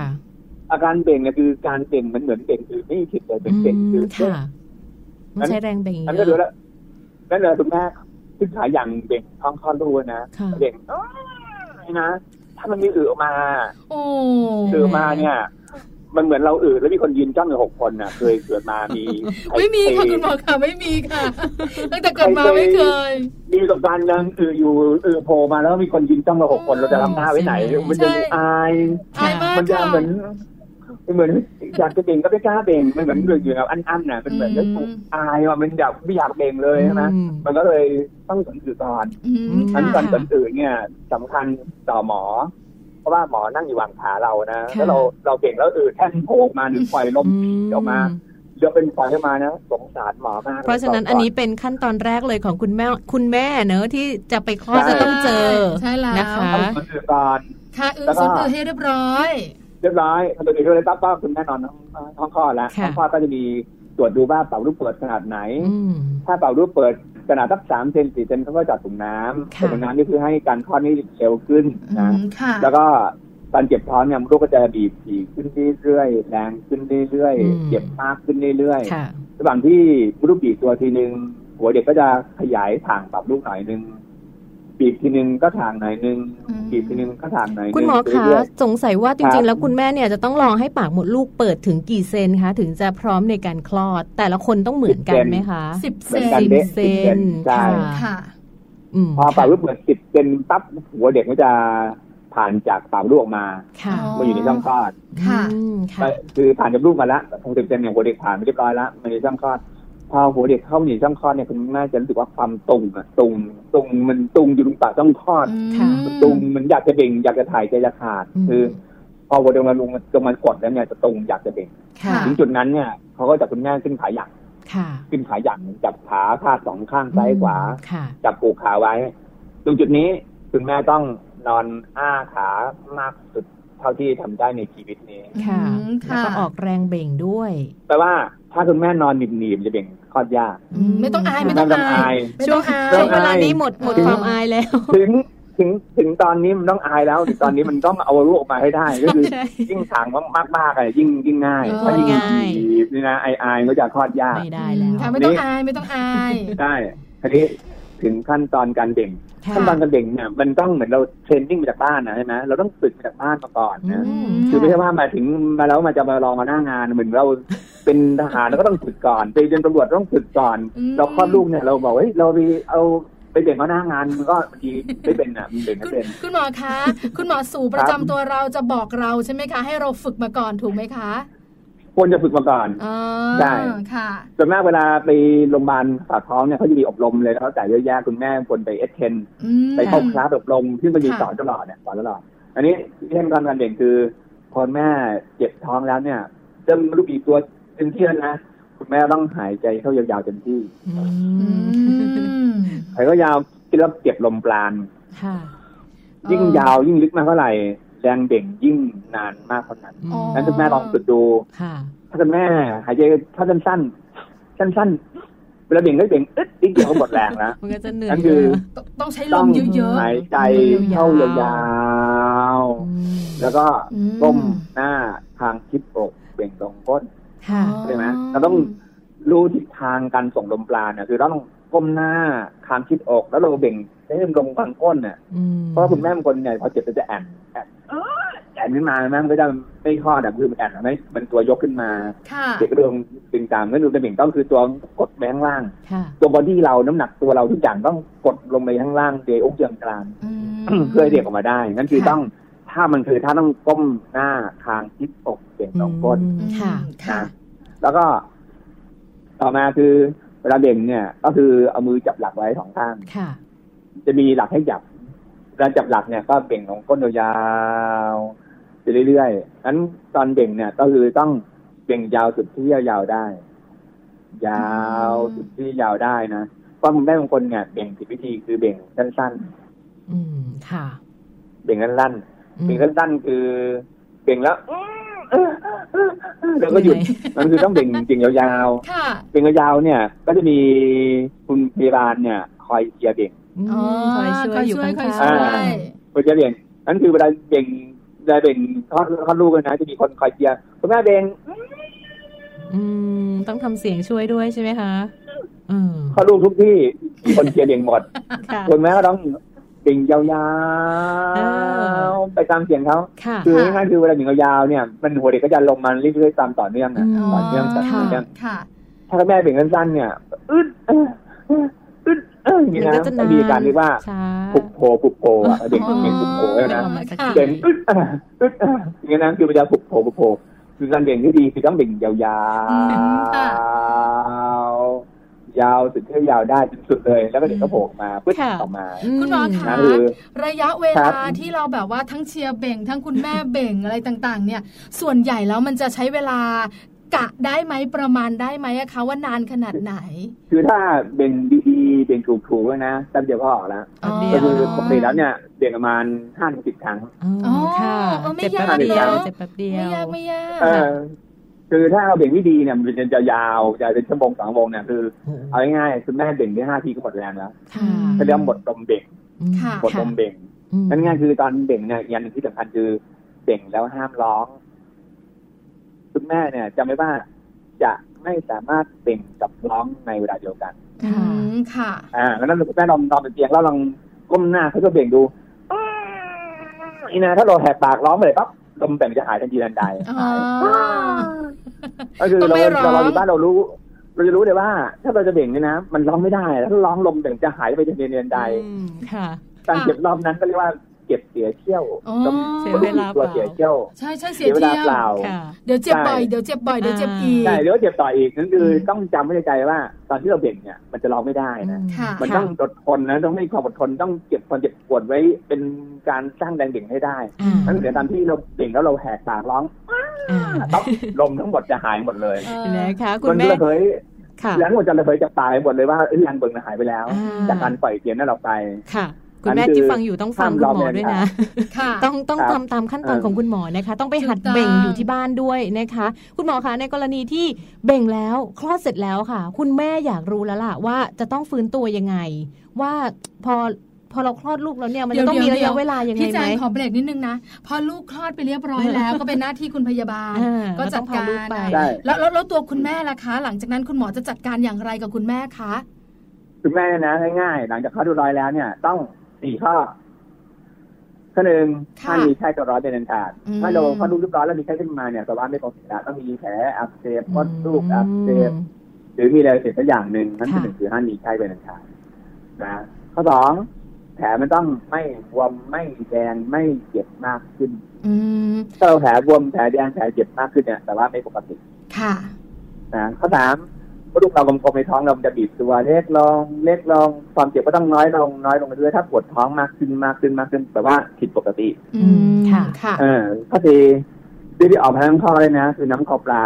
อาการเบ่งเนี่ยคือการเบ่งมันเหมือนเบ่งคือไม่มีผิดเลยเป็นเบ่งคือ
มค่ะ มันใช้แรงเบ่งเย
อันก็ดู
อะ
แล้ว นั่นเลยคุณแม่ขึ้นขาอย่างเบ่งท้องคลอดลูกนะ
ค่ะ
เบ่งอ้ายนะถ้ามันมีอือออกมา
โอ้
อือมาเนี่ย มันเหมือนเราอือแล้วมีคนยืนจ้องอยู่หกคนน่ะเคยเกิดมามีใคร
ไม่มีค่ะ
ใร
คุณหมอค่ะไม่มีค่ะตั้งแต่เกิดมาไม่เคย
มีประสบการณ์ยังอืออยู่อือโผล่มาแล้วมีคนยืนจ้องเราหกคนเราจะทำหน้าไว้ไหน มันจะอาย
อายมาก
มันจะ
ค่ะ
เหมือน เหมือนอยากจะเบ่งก็ไม่กล้าเบ่งมันเหมือนอยู่อยู่แบบอันๆน่ะเป็นเหมือน
อืม
ถูกอายว่ามันอยากไม่อยากเบ่งเลยใช่ไหม
อืม
มันก็เลยต้องสนสื่อก่อน
อืม
อัน
ค่ะ
ก่อนสนสื่อเนี่ยสำคัญต่อหมอ เพราะว่าหมอนั่งอยู่วางขาเรานะ
ค่ะ
แล้วเราเราเบ่งแล้วอือแท่นโผล่ออกมาหรือปล่อยลมออกมาเดี๋ยวเป็นปล่อยขึ้นมานะสงสารหมอมากลย
เพราะฉะนั้น
ก่
อันนี้เป็นขั้นตอนแรกเลยของคุณแม่คุณแม่เนอะที่จะไปคลอดจะต้องเจอ
ใช่แล้ว
นะคะ
ต้องสนสื่อก่อน
ค่ะอือ
แล้วก็
สนอือให้เรียบร้อย
เรียบร้อยทำตัวเองเลยปั๊บก็คุณแม่นอนห้องห้องคลอดแล้ว
ค่ะ
ห้องคลอดก็จะมีตรวจดูว่าเป่าลูกเปิดขนาดไหน
อืม
ถ้าเป่าลูกเปิดขนาดสักสามเซนสี่เซนเขาก็เจัดถุงน้ำ
ค่ะ
แต่ถุงน้ำนี่คือให้การคลอดนี่เร็วขึ้น
อื
นะ
มค่ะ
แล้วก็ตอนเจ็บท้องเนี่ยมดลูกก็จะบีบถี่ขึ้นเรื่อยๆแรงขึ้นเรื่อย
อืม
ๆเจ็บมากขึ้นเรื่อย
ค่ะ
ๆระหว่างที่มดลูกบีบตัวทีนึงหัวเด็กก็จะขยายถ่างปรับลูกหน่อยนึง บีบทีนึงก็ถ่างหน่อยนึง
อืม
บีบทีนึงก็ถ่างหน่อยนึง
คุณหมอคะ
เรื่อย
สงสัยว่าจ
ครั
ริง
บ
ๆแล้วคุณแม่เนี่ยจะต้องรอให้ปากมดลูกเปิดถึงกี่เซนคะถึงจะพร้อมในการคลอด แต่ละคนต้องเหมือนกันไหมคะ
สิบ
ๆเห
เซ
มือนกัน
น
เด้
เซ
สิบเซ
น
นใช่
ค่ะ
ค่ะ
อืม
พอปากลูกเปิดสิบเซนปั๊บหัวเด็กก็จะผ่านจากปากลูกออกมา
ค่ะ
อ๋อ
มาอยู่ในช่องคลอด
ค่ะ
อืมค่ะ
คือผ่านจากลูกมาแล้วหกสิบเซนเนี่ยหัวเด็กผ่านไปเรียบร้อยแล้วมันในช่องคลอด พอหัวเด็กเข้ามาอยู่ในช่องคลอดเนี่ยคุณแม่จะรู้สึกว่าความตุงอะตุงตุงมันตุงอยู่ตรงปากช่องคลอด
ค่ะ
มันตุงมันอยากจะเบ่งอยากจะถ่ายใจจะขาด
อืม
คือ พอหัวเด็กมาลงลงมากดแล้วเนี่ยจะตุงอยากจะเบ่ง
ค่ะ
ถึงจุดนั้นเนี่ยเขาก็จับคุณแม่ขึ้นขาหยัก
ค่ะ
ขึ้นขาหยักจับขาพาดสองข้างซ้ายขวา
ค่ะ
จับปูกขาไว้ ตรงจุดนี้คุณแม่ต้องนอนอ้าขามากสุดเท่าที่ทำได้ในชีวิตนี้
ค่ะ
อืม
แล้ว
ค่ะ
ก็ออกแรงเบ่งด้วย
แปลว่าถ้าคุณแม่นอนหนีบๆจะเบ่งคลอดยาก
อืมไม่ต้องอายไม่
ไม่
ต้อง
ต้อง
อา
อายย
ไม่ต้องอาย
ช่วงเวลานี้หมดหมด
เออ
ความอายแล้ว
ถึงถึงถึงตอนนี้มันต้องอายแล้วถึงตอนนี้มันต้องเอาลูกออกมาให้ได้ก็คือ
ใช่
ยิ่งถางมากมากๆอะยิ่งยิ่งง่าย
เออ
ถ้ายิ่ง
ง่าย
บีบนี่นะไออายก็จะคลอดยาก
ไม่ได้แล้ว
ค่ะไม่ต้องอายไม่ต้องอาย
ได้ทีนี้ถึงขั้นตอนการเบ่ง
ค่ะ
ขั้นตอนการเบ่งเนี่ยมันต้องเหมือนเราเทรนนิ่งมาจากบ้านนะใช่ไหมเราต้องฝึกมาจากบ้านมาก่อนนะ
อืม
คือไม่ใช่ว่ามาถึงมาแล้วมาจะมาลองมาหน้างานเหมือนเราเป็นทหารเราก็ต้องฝึกก่อนไปเรียนตำรวจต้องฝึกก่อน
อืม
เราคลอดลูกเนี่ยเราบอกเฮ้ยเราไปเอาไปเบ่งเอาหน้างานมันก็บางทีไม่เป็นอะมันเบ่งไม่
คุณ
เป็น
คุณหมอคะ คุณหมอสู่ประจำตัวเราจะบอกเราใช่ไหมคะ ให้เราฝึกมาก่อนถูกไหมคะ
ควรจะฝึกมาก่อน
อ๋อ
ได้
ค่ะ
ส่วนมากเวลาไปโรงพยาบาลฝากท้องเนี่ยเขาจะมีอบรมเลยแล้วเขาจ่ายเยอะแยะคุณแม่ควรไปเอสเทน
อืม
ไปเข้าคลาสอบรมซึ่งมันมี
ค่ะ
สอนตลอดเนี่ยสอนตลอด อันนี้ที่ทำการการเด่นคือพอแม่เจ็บท้องแล้วเนี่ยเริ่มรู้บีบตัวเต็มที่แล้วนะคุณแม่ต้องหายใจเข้ายาวๆเต็มที่
อื
อื
ม
ม
หายก็ยาวคิดแล้วเก็บลมปราณ
ค่ะ
ยิ่งยาวยิ่งลึกมากเท่าไหร่ แรงเบ่งยิ่งนานมากเท่านั้น
อ๋อ
นั้นคุณแม่ลองฝึกดู
ค่ะ
ถ้าคุณแม่หายใจถ้าสั้นๆสั้นๆเวลาเบ่งก็เบ่งอึดนิดเดียวก็หมดแรงแล้ว
มันก็จะเหนื่อย
นั่นคือ
ต้องต้องใช้ล
ต้อง
มเยอะ
หายใจเข้ายาว
อืม
ๆแล้วก็
อืม
ก้มหน้าทางทิศอกเบ่งตรงก้น
ค่ะ
ใช่ไหมเราต้องรู้ทิศทางการส่งลมปราณเนี่ยคือเราต้อง ก้มหน้าทางทิศอกแล้วเราเบ่งให้มันลงกลางก้นเนี่ย
อืม
เพราะว่าคุณแม่บางคนเนี่ยพอเจ็บก็จะแอนแอนเอ้ยแอนขึ้นมาแม่งไม่ได้ไม่คลอดอะคือมันแอนอะไม่มันตัวยกขึ้นมา
ๆค่ะ
เด็กก็โดนตึงตามก็ดูเป็นเบ่งต้องคือตัวกดไปข้างล่าง
ค่ะ
ตัวบอดี้เราน้ำหนักตัวเราทุกอย่างต้องกดลงไปข้างล่างเดยอกเยืองกลาง
อืม
เพื่อให้เด็กออกมาได้นั่นคือ
ค่ะ
ต้องถ้ามันคือถ้าต้องก้มหน้าทางทิศอกเบ่งตรงก้น
อืมค่ะ
ค่ะ
นะแล้วก็ต่อมาคือ เวลาเบ่งเนี่ย ก็คือเอามือจับหลักไว้สองข้าง
ค่ะ
จะมีหลักให้จับเวลาจับหลักเนี่ยก็เบ่งของก้นยาวๆไปเรื่อยๆนั้นตอนเบ่งเนี่ย ก็คือต้องเบ่งยาวสุดที่ยาวๆได้ ยาวสุดที่ยาวได้นะเพราะคุณแม่บางคนเนี่ยเบ่งผิดวิธีคือเบ่งสั้น
อืมค่ะ
ๆเบ่งสั้นๆ
อืม
เบ่งสั้นๆคือเบ่งแล้ว แล้วก็หยุดมันคือต้องเบ่งจริงๆยาวๆ
ค่ะ
เป็นยาวๆเนี่ย ก็จะมีคุณพยาบาลเนี่ย คอยเชียร์เบ่ง
อืม
อ๋อ
คอยช่วยอยู่ข้าง
คอย
ๆ
ช่วย
คอยเชียร์เบ่งนั่นคือเวลาเบ่งเวลาเบ่งคลอดคลอดลูกเลยนะจะมีคนคอยเชียร์คุณแม่เบ่ง
อืมต้องทำเสียงช่วยด้วยใช่ไหมคะอืม
คลอดลูกทุกที่มีคนเชียร์เบ่งหมด
ค่ะ
คุณแม่ก็ต้อง เบ่งยา
เออ
วๆไปตามเสียงเขา
ค่ะ
คือง่ายๆคือเวลาเบ่งยาวๆเนี่ยมันหัวเด็กก็จะลงมาเรื่อยๆตามต่อเนื่องนะ
อืม
ต่อเนื่องต่อ
ค่ะ
เนื่อง
ค่ะ
ถ้าคุณแม่เบ่งสั้นๆเนี่ยอึดเออเอออึดเอออย่างนี้
มัน
นะ
ก็จะนาน
มีการเรียกว่า
ช้า
ปุกโผปุกโผอะเด็กเด็กปุกโผเลยนะ
ไม่ออกมาสักที
เด่นอึดอะอึดอะอย่างนี้นะคือมันจะปุกโผปุกโผคือการเด่นที่ดีคือต้องเด่นยาว
อืมค่ะ
ๆ ยาวสุดที่ยาวได้จนสุดเลย แล้วก็เด็กก็โผล่ออกมาปึ๊ด
ค่ะ
ออกมา
คุณหมอคะ
นะคือ
ระยะเว
ครั
ลา
บ
ที่เราแบบว่าทั้งเชียร์เบ่ง ทั้งคุณแม่เบ่งอะไรต่างๆ เนี่ย ส่วนใหญ่แล้วมันจะใช้เวลากะได้ไหมประมาณได้ไหมอะคะว่านานขนาดไหน
คือถ้าเบ่งดีๆเบ่งถูกๆไว้นะแป๊บเดียวก็ออกแล้ว
อ๋อ
ก็คือปกติแล้วเนี่ยเบ่งประมาณห้าถึงสิบครั้ง
อ๋อค่ะ
อ๋อไม่
เจ็บ
ยาก
แป๊บเดียว
เนอะ
เจ็บแป๊บเดีย
ไม่
วยา
กไม่ยาก
เออ คือถ้าเราเบ่งไม่ดีเนี่ยมันจะยาวจะเป็นชั่วโมงสองชั่วโมงเนี่ยคือ
โอ้โห
เอาง่ายๆคุณแม่เบ่งได้ห้าทีก็หมดแรงแล้ว
ค่ะ
เขาเรียกว่าหมดลมเบ่ง
อืม
ค่ะ
หมดลมเบ่ง
อืม
นั่นง่ายคือตอนเบ่งเนี่ยอีกอย่างหนึงที่สำคัญคือเบ่งแล้วห้ามร้องคุณแม่เนี่ยจำไว้ว่าจะไม่สามารถเบ่งกับร้องในเวลาเดียวกัน
อืมค่ะ
อ่าแล้วนั้นคุณแม่ลองนอนบนเตียงแล้วลองก้มหน้าเขาก็เบ่งดูอีนะถ้าเราแหกปากร้องไปเลยปั๊บ ลมเบ่งจะหายทันทีทันใด
อ๋อ
ก็คือ
ต้อง
เรา
ไม่ร้อง
เราอยู่บ้านเรารู้ เราจะรู้เลยว่า ถ้าเราจะเบ่งเนี่ยนะ มันร้องไม่ได้ ถ้าร้องลมเบ่งจะหายไปทันทีทันใด
อืมค่ะ
การเก็บรอบนั้นก็เรียกว่า เก็บเสียเที่ยว
อ๋อ
ลม
เสียเวลา
ตัว
เปล่า
เสียเที่ยว
ใช่ใช่เสี
เสี
ย
ยเวลา
เที่ยว
เปล่า
ค่ะ
เดี๋ยวเจ็บ
ใช่
บ่อยเดี๋ยวเจ็บบ่อยเดี๋ยวเจ็บอีก
ใช่เดี๋ยวเจ็บต่ออีกนั่นคืออ
ม
ต้องจำไว้ในใจว่า ตอนที่เราเบ่งเนี่ยมันจะร้องไม่ได้นะ
ค่ะ
มันต้องอดทนนะต้องมีความอดทนต้องเก็บความเจ็บปวดไว้เป็นการสร้างแรงเบ่งให้ได้
อ่า
นั่นเดี๋ยวตอนที่เราเบ่งแล้วเราแหกปากร้อง
อ่า
ต้องลมทั้งหมดจะหายหมดเลย
เออ
นะคะคุณ
มัน
แม่
ระเหย
ค่ะ
แรงหมดจะระเหยจากปากไปหมดเลยว่าเอ้ยแรงเบิ่งน่ะหายไปแล้ว
อ่า
จากการปล่อยเสียงนั้นออกไป
ค่ะคุณแม่
อันนี้
ที่
คือ
ฟังอยู่ต้องฟัง
ห้าม
คุณหมอ
ร้อง
ด้วย
เด็ด
นะ
ขาด
ค่ะ
ต้องต้อง
ครับ
ทำตามขั้นตอน
เออ
ของคุณหมอนะคะ ต้องไปหัด
ถูกต้อง
เบ่งอยู่ที่บ้านด้วยนะคะ คุณหมอคะในกรณีที่เบ่งแล้วคลอดเสร็จแล้วค่ะ คุณแม่อยากรู้แล้วล่ะว่าจะต้องฟื้นตัวยังไง ว่าพอพพอเราคลอดลูกแล้วเนี่ยมันจะต้องมีระยะเวลายังไง
พี่แจ
ไหม
งขอเบรกนิดนึงนะพอลูกคลอดไปเรียบร้อยแล้ว ก็เป็นหน้าที่คุณพยาบาล
อ่า
ก็จัดการ
ก็ต้องพาลูกไป
ได้
แล้วแล้วแล้วตัวคุณแม่ล่ะคะ หลังจากนั้นคุณหมอจะจัดการอย่างไรกับคุณแม่คะ
คุณแม่นะง่ายๆหลังจากคลอดเรียบร้อยแล้วเนี่ยต้อง สี่ข้อข้อหนึ่งถ้ามีไข้ตัวร้อนเป็นอันขาดถ้าเราคลอดลูกเรียบร้อยแล้วมีไข้ขึ้นมาเนี่ยสภาพไม่ปกติแล้วต้องมีแผลอักเสบมดลูกอักเสบหรือมีอะไรเสร็จสักอย่างหนึ่งนั่นคือหนึ่งคือห้ามมีไข้เป็นอันขาดนะข้อสองแผลมันต้องไม่บวมไม่แดงไม่เจ็บมากขึ้น
อืม
ถ้าเราแผลบวมแผลแดงแผลเจ็บมากขึ้นเนี่ยแต่ว่าไม่ปกติ
ค่ะ
นะข้อสามเมื่อลูกเรากลมๆในท้องเรามันจะบีบตัวเล็กลงเล็กลงความเจ็บก็ต้องน้อยลงน้อยลงไปเรื่อยถ้าปวดท้องมากขึ้นมากขึ้นมากขึ้นแปลว่าผิดปกติ
อืม
ค่ะ
ค่ะ
เออข้อสี่ที่ที่ออกมาทั้งข้อเลยนะ คือน้ำคอปลา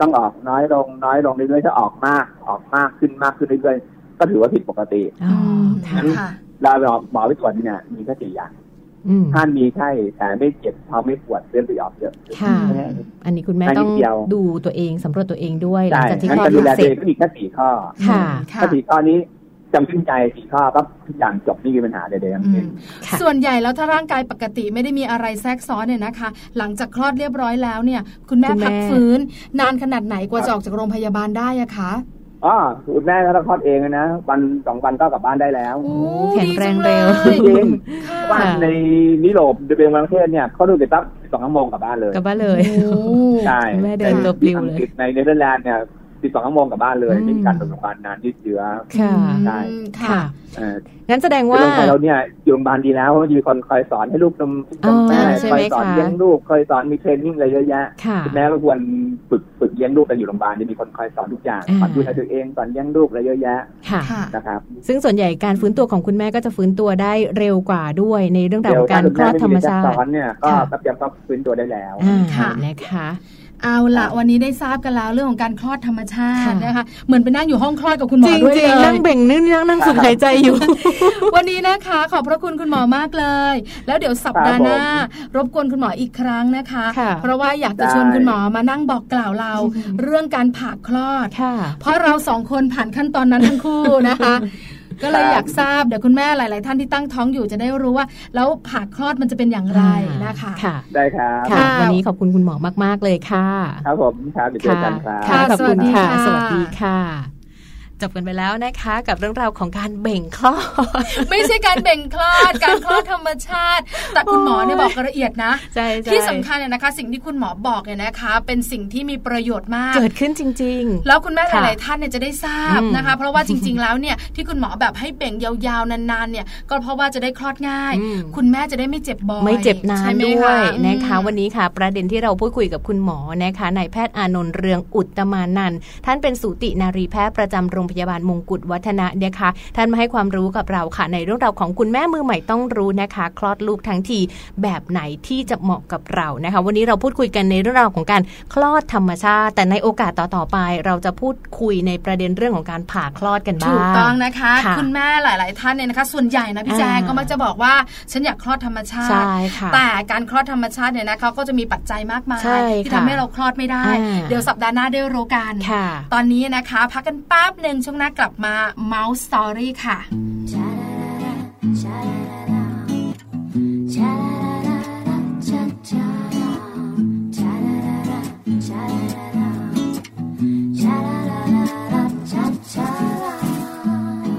ต้องออกน้อยลงน้อยลงเรื่อยๆถ้าออกมากออกมากขึ้นมากขึ้นเรื่อยๆก็ถือว่าผิดปกติ
อ๋อค่ะ
ค่ะ
เราหมอหมอไปตรวจเนี่ยมีแค่สี่อย่าง
อืม
ถ้ามีไข้แต่ไม่เจ็บท้องไม่ปวดเลือดไปออกเยอะ
ค่ะ
แค่
อันนี้คุณแม่
อันนี้
ต้อง
เดียว
ดูตัวเองสำรวจตัวเองด้วยหลั
ใช่
งจากที่
งั้น
คลอด
จะ
ลู
ดู
ก
แล
เส
ตัว
ร็
เอ
จ
งก็มีแค่สี่ข้อ
ค่ะ
ค่ะ
ถ้าสี่ข้อนี้จำขึ้นใจสี่ข้อปั๊บทุกอย่างจบไม่มีปัญหาใดๆทั้ง
อื
สิ้
ม
น
ค่ะ
ส่วนใหญ่แล้วถ้าร่างกายปกติไม่ได้มีอะไรแทรกซ้อนเนี่ยนะคะ หลังจากคลอดเรียบร้อยแล้วเนี่ย คุณแม่
คุณแม่
พักฟื้น นานขนาดไหนกว่าจะออกจากโรงพยาบาลได้อะคะ
อ๋อคุณแม่ถ้าเราคลอดเองนะวันสองวันก็กลับบ้านได้แล้ว
โอ้
แข็งแรง
ดีจั
เร็ว
ลย
จริง
ค่ะ
ว่าในนิโรปเดือนประเทศเนี่ยเขาดูเสร็จปั๊บสองชั่วโมงกลับบ้านเลย
กลับบ้านเลย
โอ้
ใช่
แม่เดินตัวปลิวเลย
อังกฤษในเนเธอร์แลนด์เนี่ย สิบสองชั่วโมงกลับบ้านเลย
อืม
ไม่มีการโรงพยาบาลนานยืดเยื้อ
ค่ะ
ใช่
อืม
ค่ะ
ค่ะ
เออ
งั้นแสดง
โร
ว่า
งพยาบาลเราเนี่ยอยู่โรงพยาบาลดีแล้วเพราะว่ามีคนคอยสอนให้ลูกนม
อ๋อ
แม่
ใช่
ค
ไหม
อยสอน
คะ
เลี้ยงลูกคอยสอนมีเทรนนิ่งอะไรเยอะแยะ
ค่ะ
คุณแม่ก็ควรฝึกฝึกเลี้ยงลูกกันอยู่โรงพยาบาลจะมีคนคอยสอนทุกอย่าง
อ่า
สอนดูแลตัวเองสอนเลี้ยงลูกอะไรเยอะแยะ
ค่ะ
ค่ะ
นะครับ
ซึ่งส่วนใหญ่การฟื้นตัวของคุณแม่ก็จะฟื้นตัวได้เร็วกว่าด้วยในเรื่องราวของการคลอดธรรมชา
ส
ติ
อนเนี่ยก็
ค่ะ
แป๊บเดียวก็ฟื้นตัวได้แล้ว
อ่า
ค่ะ
นะคะ
เอาละวันนี้ได้ทราบกันแล้วเรื่องของการคลอดธรรมชาติ
ค่ะ
นะคะ เหมือนไปนั่งอยู่ห้องคลอดกับคุณหม
จ
อ
ริง
ด้วย
จริง
เล
นั่
ย
งเบ่งนึกนั่งนั่งสูดหายใจอยู่
วันนี้นะคะ ขอบพระคุณคุณหมอมากเลย แล้วเดี๋ยวสัปดาห์หน้ารบกวนคุณหมออีกครั้งนะคะ
ค่ะ
เพราะว่าอยากจะ
ได้
ชวนคุณหมอมานั่งบอกกล่าวเรา เรื่องการผ่าคลอด
ค่ะ
เพราะเราสองคนผ่านขั้นตอนนั้นทั้งคู่นะคะ ก็เลยอยากทราบเดี๋ยวคุณแม่หลาย ๆ ท่านที่ตั้งท้องอยู่จะได้รู้ว่า แล้วผ่าคลอดมันจะเป็นอย่างไรนะคะ
ค่ะ
ได้ครับ
ค่ะ
ค่ะ
วันนี้ขอบคุณคุณหมอมาก ๆ เลยค่ะ
ครับผมครับเดี๋ยวเจอกันครับ
ค่ะขอบคุณค่ะ
ส
ส
วั
วั
ส
ส
ดี
ดี
ค่ะ
ค่ะ จบกันไปแล้วนะคะ กับเรื่องราวของการเบ่งคลอด
ไม่ใช่การเบ่งคลอด การคลอดธรรมชาติ แต่คุณหมอเนี่ยบอกละเอียดนะ
ใช่ใช่
ที่สำคัญเนี่ยนะคะ สิ่งที่คุณหมอบอกเนี่ยนะคะ เป็นสิ่งที่มีประโยชน์มาก
เกิดขึ้นจริง
แล้วคุณแม่ห
ค่ะ
ลายๆท่านเนี่ยจะได้ทราบ
อืม
นะคะ เพราะว่าจริง ๆ แล้วเนี่ยที่คุณหมอแบบให้เบ่งยาวๆนานๆเนี่ย ก็เพราะว่าจะได้คลอดง่าย
อืม
คุณแม่จะได้ไม่เจ็บบ่อย
ไม่เจ็บนาน
ใช่ไหม
ด้วยนะคะ
อืม
วันนี้ค่ะ ประเด็นที่เราพูดคุยกับคุณหมอนะคะนายแพทย์อานนท์เรืองอุตตมานันท์ท่านเป็นสูตินารีแพทย์ประจำโรงพยาบาลมงกุฎวัฒนะนะคะท่านมาให้ความรู้กับเราค่ะ ในเรื่องราวของคุณแม่มือใหม่ต้องรู้นะคะ คลอดลูกทั้งทีแบบไหนที่จะเหมาะกับเรานะคะ วันนี้เราพูดคุยกันในเรื่องราวของการคลอดธรรมชาติ แต่ในโอกาสต่อๆไป เราจะพูดคุยในประเด็นเรื่องของการผ่าคลอดกันบ้าง
ถูกต้องนะคะ
ค่ะ
คุณแม่หลาย ๆ ท่านเนี่ยนะคะ ส่วนใหญ่นะพี่แจง
อ่า
ก็มักจะบอกว่าฉันอยากคลอดธรรมชา
ใช่
ติ
ค่ะ
แต่การคลอดธรรมชาติเนี่ยนะคะก็จะมีปัจจัยมากมาย
ใช่
ที่
ค่ะ
ทำให้เราคลอดไม่ได้
อ่า
เดี๋ยวสัปดาห์หน้าได้รู้กัน
ค่ะ
ตอนนี้นะคะ พักกันแป๊บหนึ่งช่วงหน้ากลับมา Mouse Story ค่ะ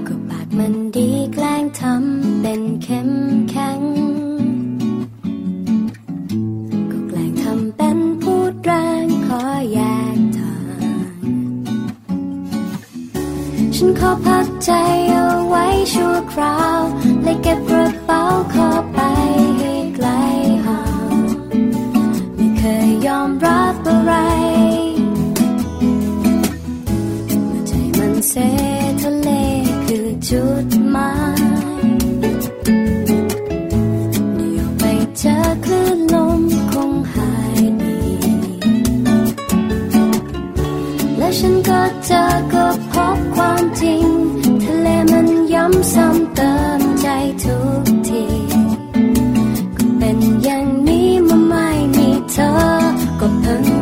ก็ปากมันดีแกล้งทำเป็นเข้มแข็ง ฉันขอพักใจเอาไว้ชั่วคราว และเก็บกระเป๋าขอไปให้ไกลห่างไม่เคยยอมรับอะไรเมื่อใจมันเสทะเลคือจุดหมาย ฉันก็เจอก็พบความจริง ทะเลมันย้ำซ้ำเติมใจทุกที ก็เป็นอย่างนี้มาไม่มีเธอ ก็เพิ่ง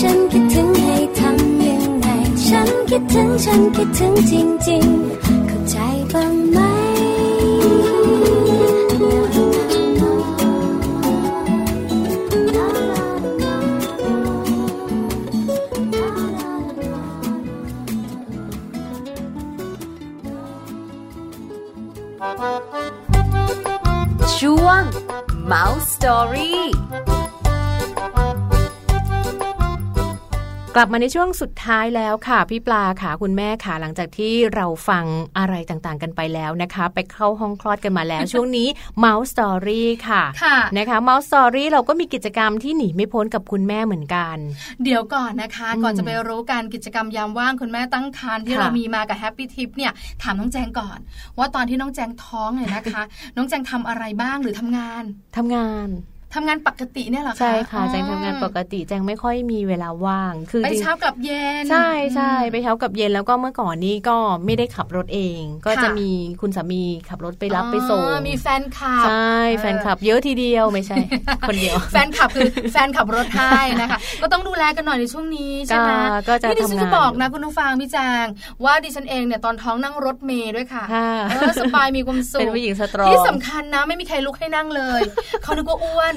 ฉันคิดถึงให้ทำยังไง ฉันคิดถึงฉันคิดถึงจริงๆ เข้าใจบ้างไหม
ลับมาในช่วงสุดท้ายแล้วค่ะ พี่ปลาค่ะคุณแม่ค่ะหลังจากที่เราฟังอะไรต่างๆ กันไปแล้วนะคะ ไปเข้าห้องคลอดกันมาแล้ว ช่วงนี้ Mouse Story ค่ะ
ค่ะ
นะคะ Mouse Story เราก็มีกิจกรรมที่หนีไม่พ้นกับคุณแม่เหมือนกัน
เดี๋ยวก่อนนะคะ
อืม
ก่อนจะไปรู้การกิจกรรมยามว่างคุณแม่ตั้งครรภ์ที่
ค่ะ
เรามีมากับแฮปปี้ทิปเนี่ยถามน้องแจงก่อน ว่าตอนที่น้องแจงท้องเนี่ยนะคะ น้องแจงทำอะไรบ้างหรือทำงาน
ทำงาน
ทำงานปกติเนี่ยเหรอคะ
ใช่ค่ะ
อ๋อ
แจงทำงานปกติแจงไม่ค่อยมีเวลาว่าง คือ
ไป
จริง
เช้ากลับเย็น
ใช่ใช่
อืม
ไปเช้ากับเย็นแล้วก็เมื่อก่อนนี้ก็ไม่ได้ขับรถเอง ก็
ค่ะ
จะมีคุณสามีขับรถไปรับไปส่ง
อ๋อมีแฟนคลับ
ใช่แฟนคลับ เยอะทีเดียวไม่ใช่ คนเดียว
แฟนขับคือแฟนขับรถให้นะคะ ก็ต้องดูแลกันหน่อยในช่วงนี้ใช่ไหม
ก็ก็จะ
นี่ดิฉัน
ทำงาน
จะบอกนะคุณผู้ฟังพี่แจงว่าดิฉันเองเนี่ยตอนท้องนั่งรถเมย์ด้วยค่ะ
ค่ะ
เออสบายมีความสุข
เป็นผู้หญิงสตรอง
ที่สำคัญนะไม่มีใครลุกให้นั่งเลยเขานึกว่าอ้วน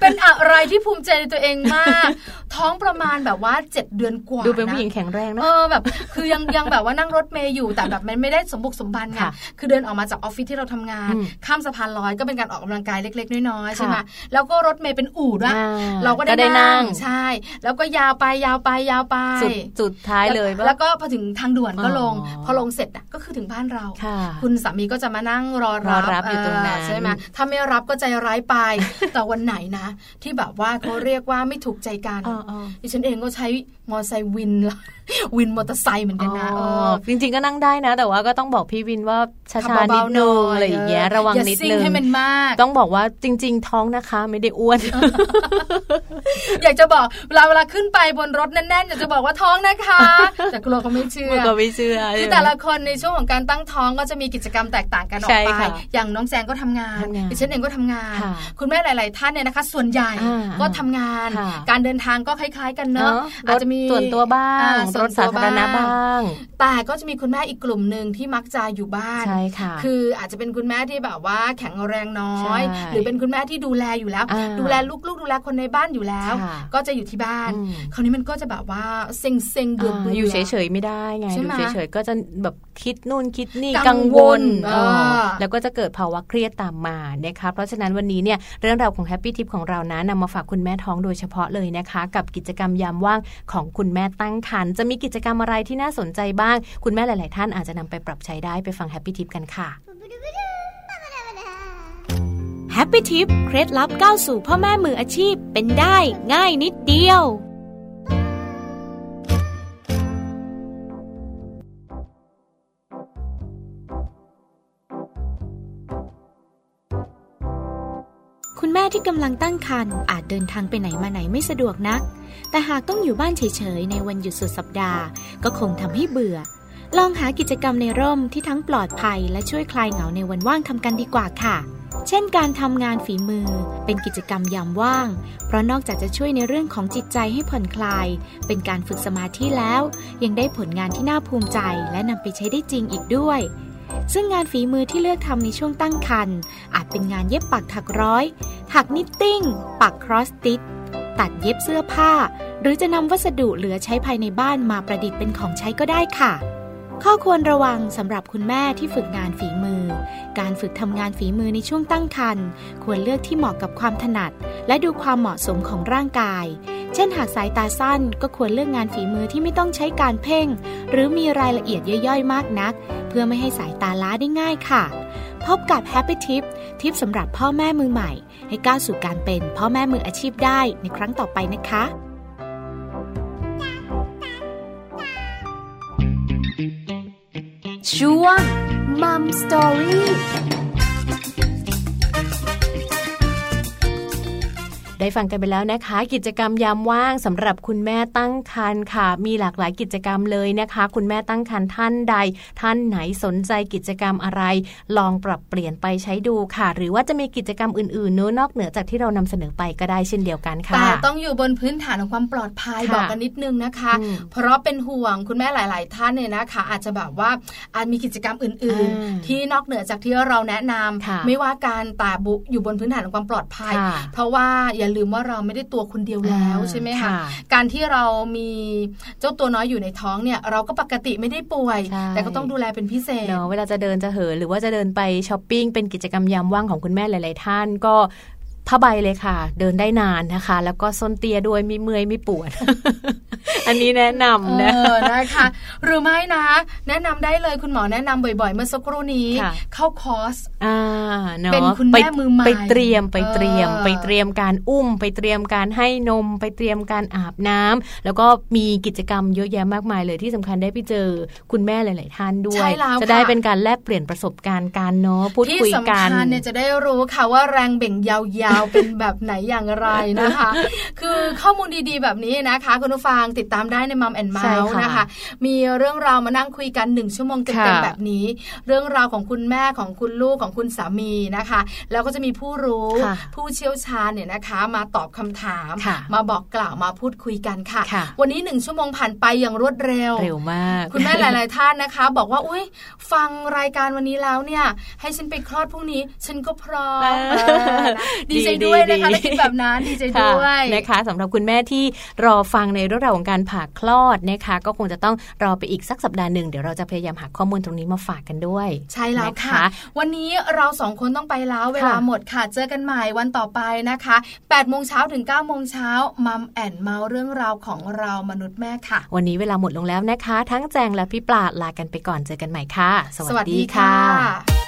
เป็นอะไรที่ภูมิใจในตัวเองมาก ท้องประมาณแบบว่าเจ็ดเดือนกว่า
ดูเป็นผู้ะหญิงแข็งแรงนะ
เออแบบคือยังยังแบบว่านั่งรถเมย์อยู่แต่แบบมันไม่ได้สมบุกสมบันไง
ค่ะ
คือเดินออกมาจากออฟฟิศที่เราทำงาน
อืม
ข้ามสะพานลอยก็เป็นการออกกำลังกายเล็ก ๆ น้อยๆใช่ไหม
ค่ะ
แล้วก็รถเมย์เป็นอู่ด้วย
อ่
เราก็
ก็ได้
ได้
นั่
นั่
ง
งใช่ แล้วก็ยาวไปยาวไปยาวไป
สุดสุดท้ายเลย
แว
ปะ
แล้วก็พอถึงทางด่วนก็ลง
อ๋อ
พอลงเสร็จอะก็คือถึงบ้านเรา
ค่ะ
คุณสามีก็จะมานั่งรอ
รอรับอยู่ตรงนั้น
เใช่ไหมถ้าไม่รับก็ใจร้ายไปแต่วันไหนนะ ที่แบบว่าเขาเรียกว่าไม่ถูกใจกัน
อ๋ออ๋อ
ดิฉันเองก็ใช้มอเตอร์ไซค์วิน วินมอเตอร์ไซค์เหมือนกันนะ
อ๋อ
เออ
จริงๆก็นั่งได้นะ แต่ว่าก็ต้องบอกพี่วินว่าช้า
ขับ
ๆนิ
เบา
ด
ๆห
นึ
น่
ง
อย
อะไรอย่างเงี้ย
เออ
ระวัง
อย่า
นิด
ซิ่
นึง
ให้มันมาก
ต้องบอกว่าจริง ๆ ท้องนะคะ ไม่ได้อ้วน
อยากจะบอกเวลาเวลาขึ้นไปบนรถแน่นๆอยากจะบอกว่าท้องนะคะ แต่กลัวเขาไม่เชื่อ
มันก็ไม่เชื่อ
คือ
ใช่ไหม
แต่ละคนในช่วงของการตั้งท้องก็จะมีกิจกรรมแตกต่างกันออ
ใช่
กไป
ค่ะ
อย่างน้องแจงก็ทำงาน
ทำงาน
ดิฉันเองก็ทำงาน
ค่ะ
คุณแม่หลาย ๆ ท่านเนี่ยนะคะ ส่วนใหญ่
อ่า
ก็ทำงาน
ค่ะ
การเดินทางก็คล้าย ๆ กันเนอะ
เนาะร
อาจ
ถ
จะมี
ส่วนตัวบ้าง
อ่
รถสาธารณะบ้าง
แต่ก็จะมีคุณแม่อีกกลุ่มหนึ่งที่มักจะอยู่บ้าน
ใช่ค่ะ
คืออาจจะเป็นคุณแม่ที่แบบว่าแข็งแรงน้อย
ใช่
หรือเป็นคุณแม่ที่ดูแลอยู่แล้ว
อ่า
ดูแลลูกๆ ดูแลคนในบ้านอยู่แล้ว
ค่ะ
ก็จะอยู่ที่บ้าน
อืม
คราวนี้มันก็จะแบบว่าเซ็งเซ็งๆเบื่อ
อ่า
เบื่อ
อ
อยู่
เฉยๆไม่ได้ไง
ใช่
อ
ไหม
ยู่เฉยๆก็จะแบบคิดนู่นคิดนี่
กั
กั
ง
ง
ว
ว
ล
ล
เอ
เอ
อ
อแล้วก็จะเกิดภาวะเครียดตามมานะคะเพราะฉะนั้นวันนี้เนี่ยเรื่องราวของ Happy Tip ของเรานะนำมาฝากคุณแม่ท้องโดยเฉพาะเลยนะคะ กับกิจกรรมยามว่างของคุณแม่ตั้งครรภ์จะมีกิจกรรมอะไรที่น่าสนใจบ้าง คุณแม่หลาย ๆ ท่านอาจจะนำไปปรับใช้ได้ไปฟัง Happy Tip กันค่ะ
Happy Tip เคล็ดลับก้าวสู่พ่อแม่มืออาชีพเป็นได้ง่ายนิดเดียว คุณแม่ที่กำลังตั้งครรภ์อาจเดินทางไปไหนมาไหนไม่สะดวกนัก แต่หากต้องอยู่บ้านเฉยๆ ในวันหยุดสุดสัปดาห์ ก็คงทำให้เบื่อ ลองหากิจกรรมในร่มที่ทั้งปลอดภัยและช่วยคลายเหงาในวันว่างทำกันดีกว่าค่ะ เช่นการทำงานฝีมือ เป็นกิจกรรมยามว่าง เพราะนอกจากจะช่วยในเรื่องของจิตใจให้ผ่อนคลาย เป็นการฝึกสมาธิแล้ว ยังได้ผลงานที่น่าภูมิใจ และนำไปใช้ได้จริงอีกด้วย ซึ่งงานฝีมือที่เลือกทำในช่วงตั้งครรภ์อาจเป็นงานเย็บปักถักร้อย ถัก knitting ปัก cross stitch ตัดเย็บเสื้อผ้า หรือจะนำวัสดุเหลือใช้ภายในบ้านมาประดิษฐ์เป็นของใช้ก็ได้ค่ะ ข้อควรระวังสำหรับคุณแม่ที่ฝึกงานฝีมือ การฝึกทำงานฝีมือในช่วงตั้งครรภ์ควรเลือกที่เหมาะกับความถนัด และดูความเหมาะสมของร่างกาย เช่นหากสายตาสั้นก็ควรเลือกงานฝีมือที่ไม่ต้องใช้การเพ่ง หรือมีรายละเอียดย่อยๆ มากนัก เพื่อไม่ให้สายตาล้าได้ง่ายค่ะ พบกับ Happy Tip ทิปสำหรับพ่อแม่มือใหม่ ให้ก้าวสู่การเป็นพ่อแม่มืออาชีพได้ในครั้งต่อไปนะคะ
ช่วงมัมสตอรี่
ได้ฟังกันไปแล้วนะคะ กิจกรรมยามว่างสำหรับคุณแม่ตั้งครรภ์ค่ะ มีหลากหลายกิจกรรมเลยนะคะ คุณแม่ตั้งครรภ์ท่านใด ท่านไหนสนใจกิจกรรมอะไร ลองปรับเปลี่ยนไปใช้ดูค่ะ หรือว่าจะมีกิจกรรมอื่นๆเนื้อนอกเหนือจากที่เรานำเสนอไปก็ได้เช่นเดียวกันค่ะ
แต่ต้องอยู่บนพื้นฐานของความปลอดภัย
ค่ะ
บอกกันนิดนึงนะคะ
อืม
เพราะเป็นห่วงคุณแม่หลาย ๆ ท่านเนี่ยนะคะ อาจจะแบบว่าอาจมีกิจกรรมอื่น
อ่า
ๆที่นอกเหนือจากที่เราแนะนำ
ค่ะ
ไม่ว่าการแต่บุอยู่บนพื้นฐานของความปลอดภัย
ค่ะ
เพราะว่าอย่าลืมว่าเราไม่ได้ตัวคนเดียวแล้ว
อ่า
ใช่ไหมคะ
ค่ะ
การที่เรามีเจ้าตัวน้อยอยู่ในท้องเนี่ย เราก็ปกติไม่ได้ป่วย
ใช่
แต่ก็ต้องดูแลเป็นพิเศษ
เนาะเวลาจะเดินจะเหินหรือว่าจะเดินไปช้อปปิ้งเป็นกิจกรรมยามว่างของคุณแม่หลาย ๆ ท่านก็ ผ้าใบเลยค่ะ เดินได้นานนะคะ แล้วก็ส้นเตี้ยด้วยไม่เมื่อยไม่ปวด อันนี้แนะนำนะ
เออนะคะหรือไม่นะ แนะนำได้เลยคุณหมอแนะนำบ่อยๆ เมื่อสักครู่นี้
ค่ะ
เข้าคอร์ส
อ่าเนาะ
เป็นคุณแม่
ไป
มือใหม่
ไปเตรียมไปเตรียม
เออ
ไปเตรียมการอุ้ม ไปเตรียมการให้นม ไปเตรียมการอาบน้ำแล้วก็มีกิจกรรมเยอะแยะมากมายเลยที่สำคัญได้ไปเจอคุณแม่หลายๆท่านด้วย
ใช่แล้ว
จะได้
ค่ะ
เป็นการแลกเปลี่ยนประสบการณ์กันเนาะพูด
ที่
คุย
สำ
กัน
คัญเนี่ยจะได้รู้ค่ะว่าแรงเบ่งยาวๆเป็นแบบไหนอย่างไรนะคะ คือข้อมูลดีๆ แบบนี้นะคะ คุณผู้ฟังติดตามได้ในมัมแอนเมา
ใช่
ส์
ค่ะ
นะคะ มีเรื่องราวมานั่งคุยกันหนึ่งชั่วโมงเต็ม
ค่ะ
ๆแบบนี้ เรื่องราวของคุณแม่ของคุณลูกของคุณสามีนะคะ แล้วก็จะมีผู้รู้
ค่ะ
ผู้เชี่ยวชาญเนี่ยนะคะ มาตอบคำถาม
ค่ะ
มาบอกกล่าวมาพูดคุยกันค่ะ
ค่ะ
วันนี้หนึ่งชั่วโมงผ่านไปอย่างรวดเร็ว
เร็วมาก
คุณแม่หลาย ๆ ท่านนะคะ บอกว่าอุ้ยฟังรายการวันนี้แล้วเนี่ย ให้ฉันไปคลอดพรุ่งนี้ ฉันก็พร้อม
เออ
เออนะดีใจด้วยนะคะ
ดีๆ
ถ้าคิดแบบนั้นดีใจ
ค่ะ
ด้วย
นะคะสำหรับคุณแม่ที่รอฟังในเรื่องราวของการผ่าคลอดนะคะ ก็คงจะต้องรอไปอีกสักสัปดาห์หนึ่งเดี๋ยวเราจะพยายามหาข้อมูลตรงนี้มาฝากกันด้วย
ใช่แล้ว
น
ค่ะ วันนี้เราสองคนต้องไปแล้วเวลาหมดค่ะ เจอกันใหม่วันต่อไปนะคะ8โมงเช้าถึง9โมงเช้ามัมแอนเมาเรื่องราวของเรามนุษย์แม่ค่ะ
วันนี้เวลาหมดลงแล้วนะคะ ทั้งแจงและพี่ปลาลากันไปก่อนเจอกันใหม่ค่ะส
สวัสดีค่ะ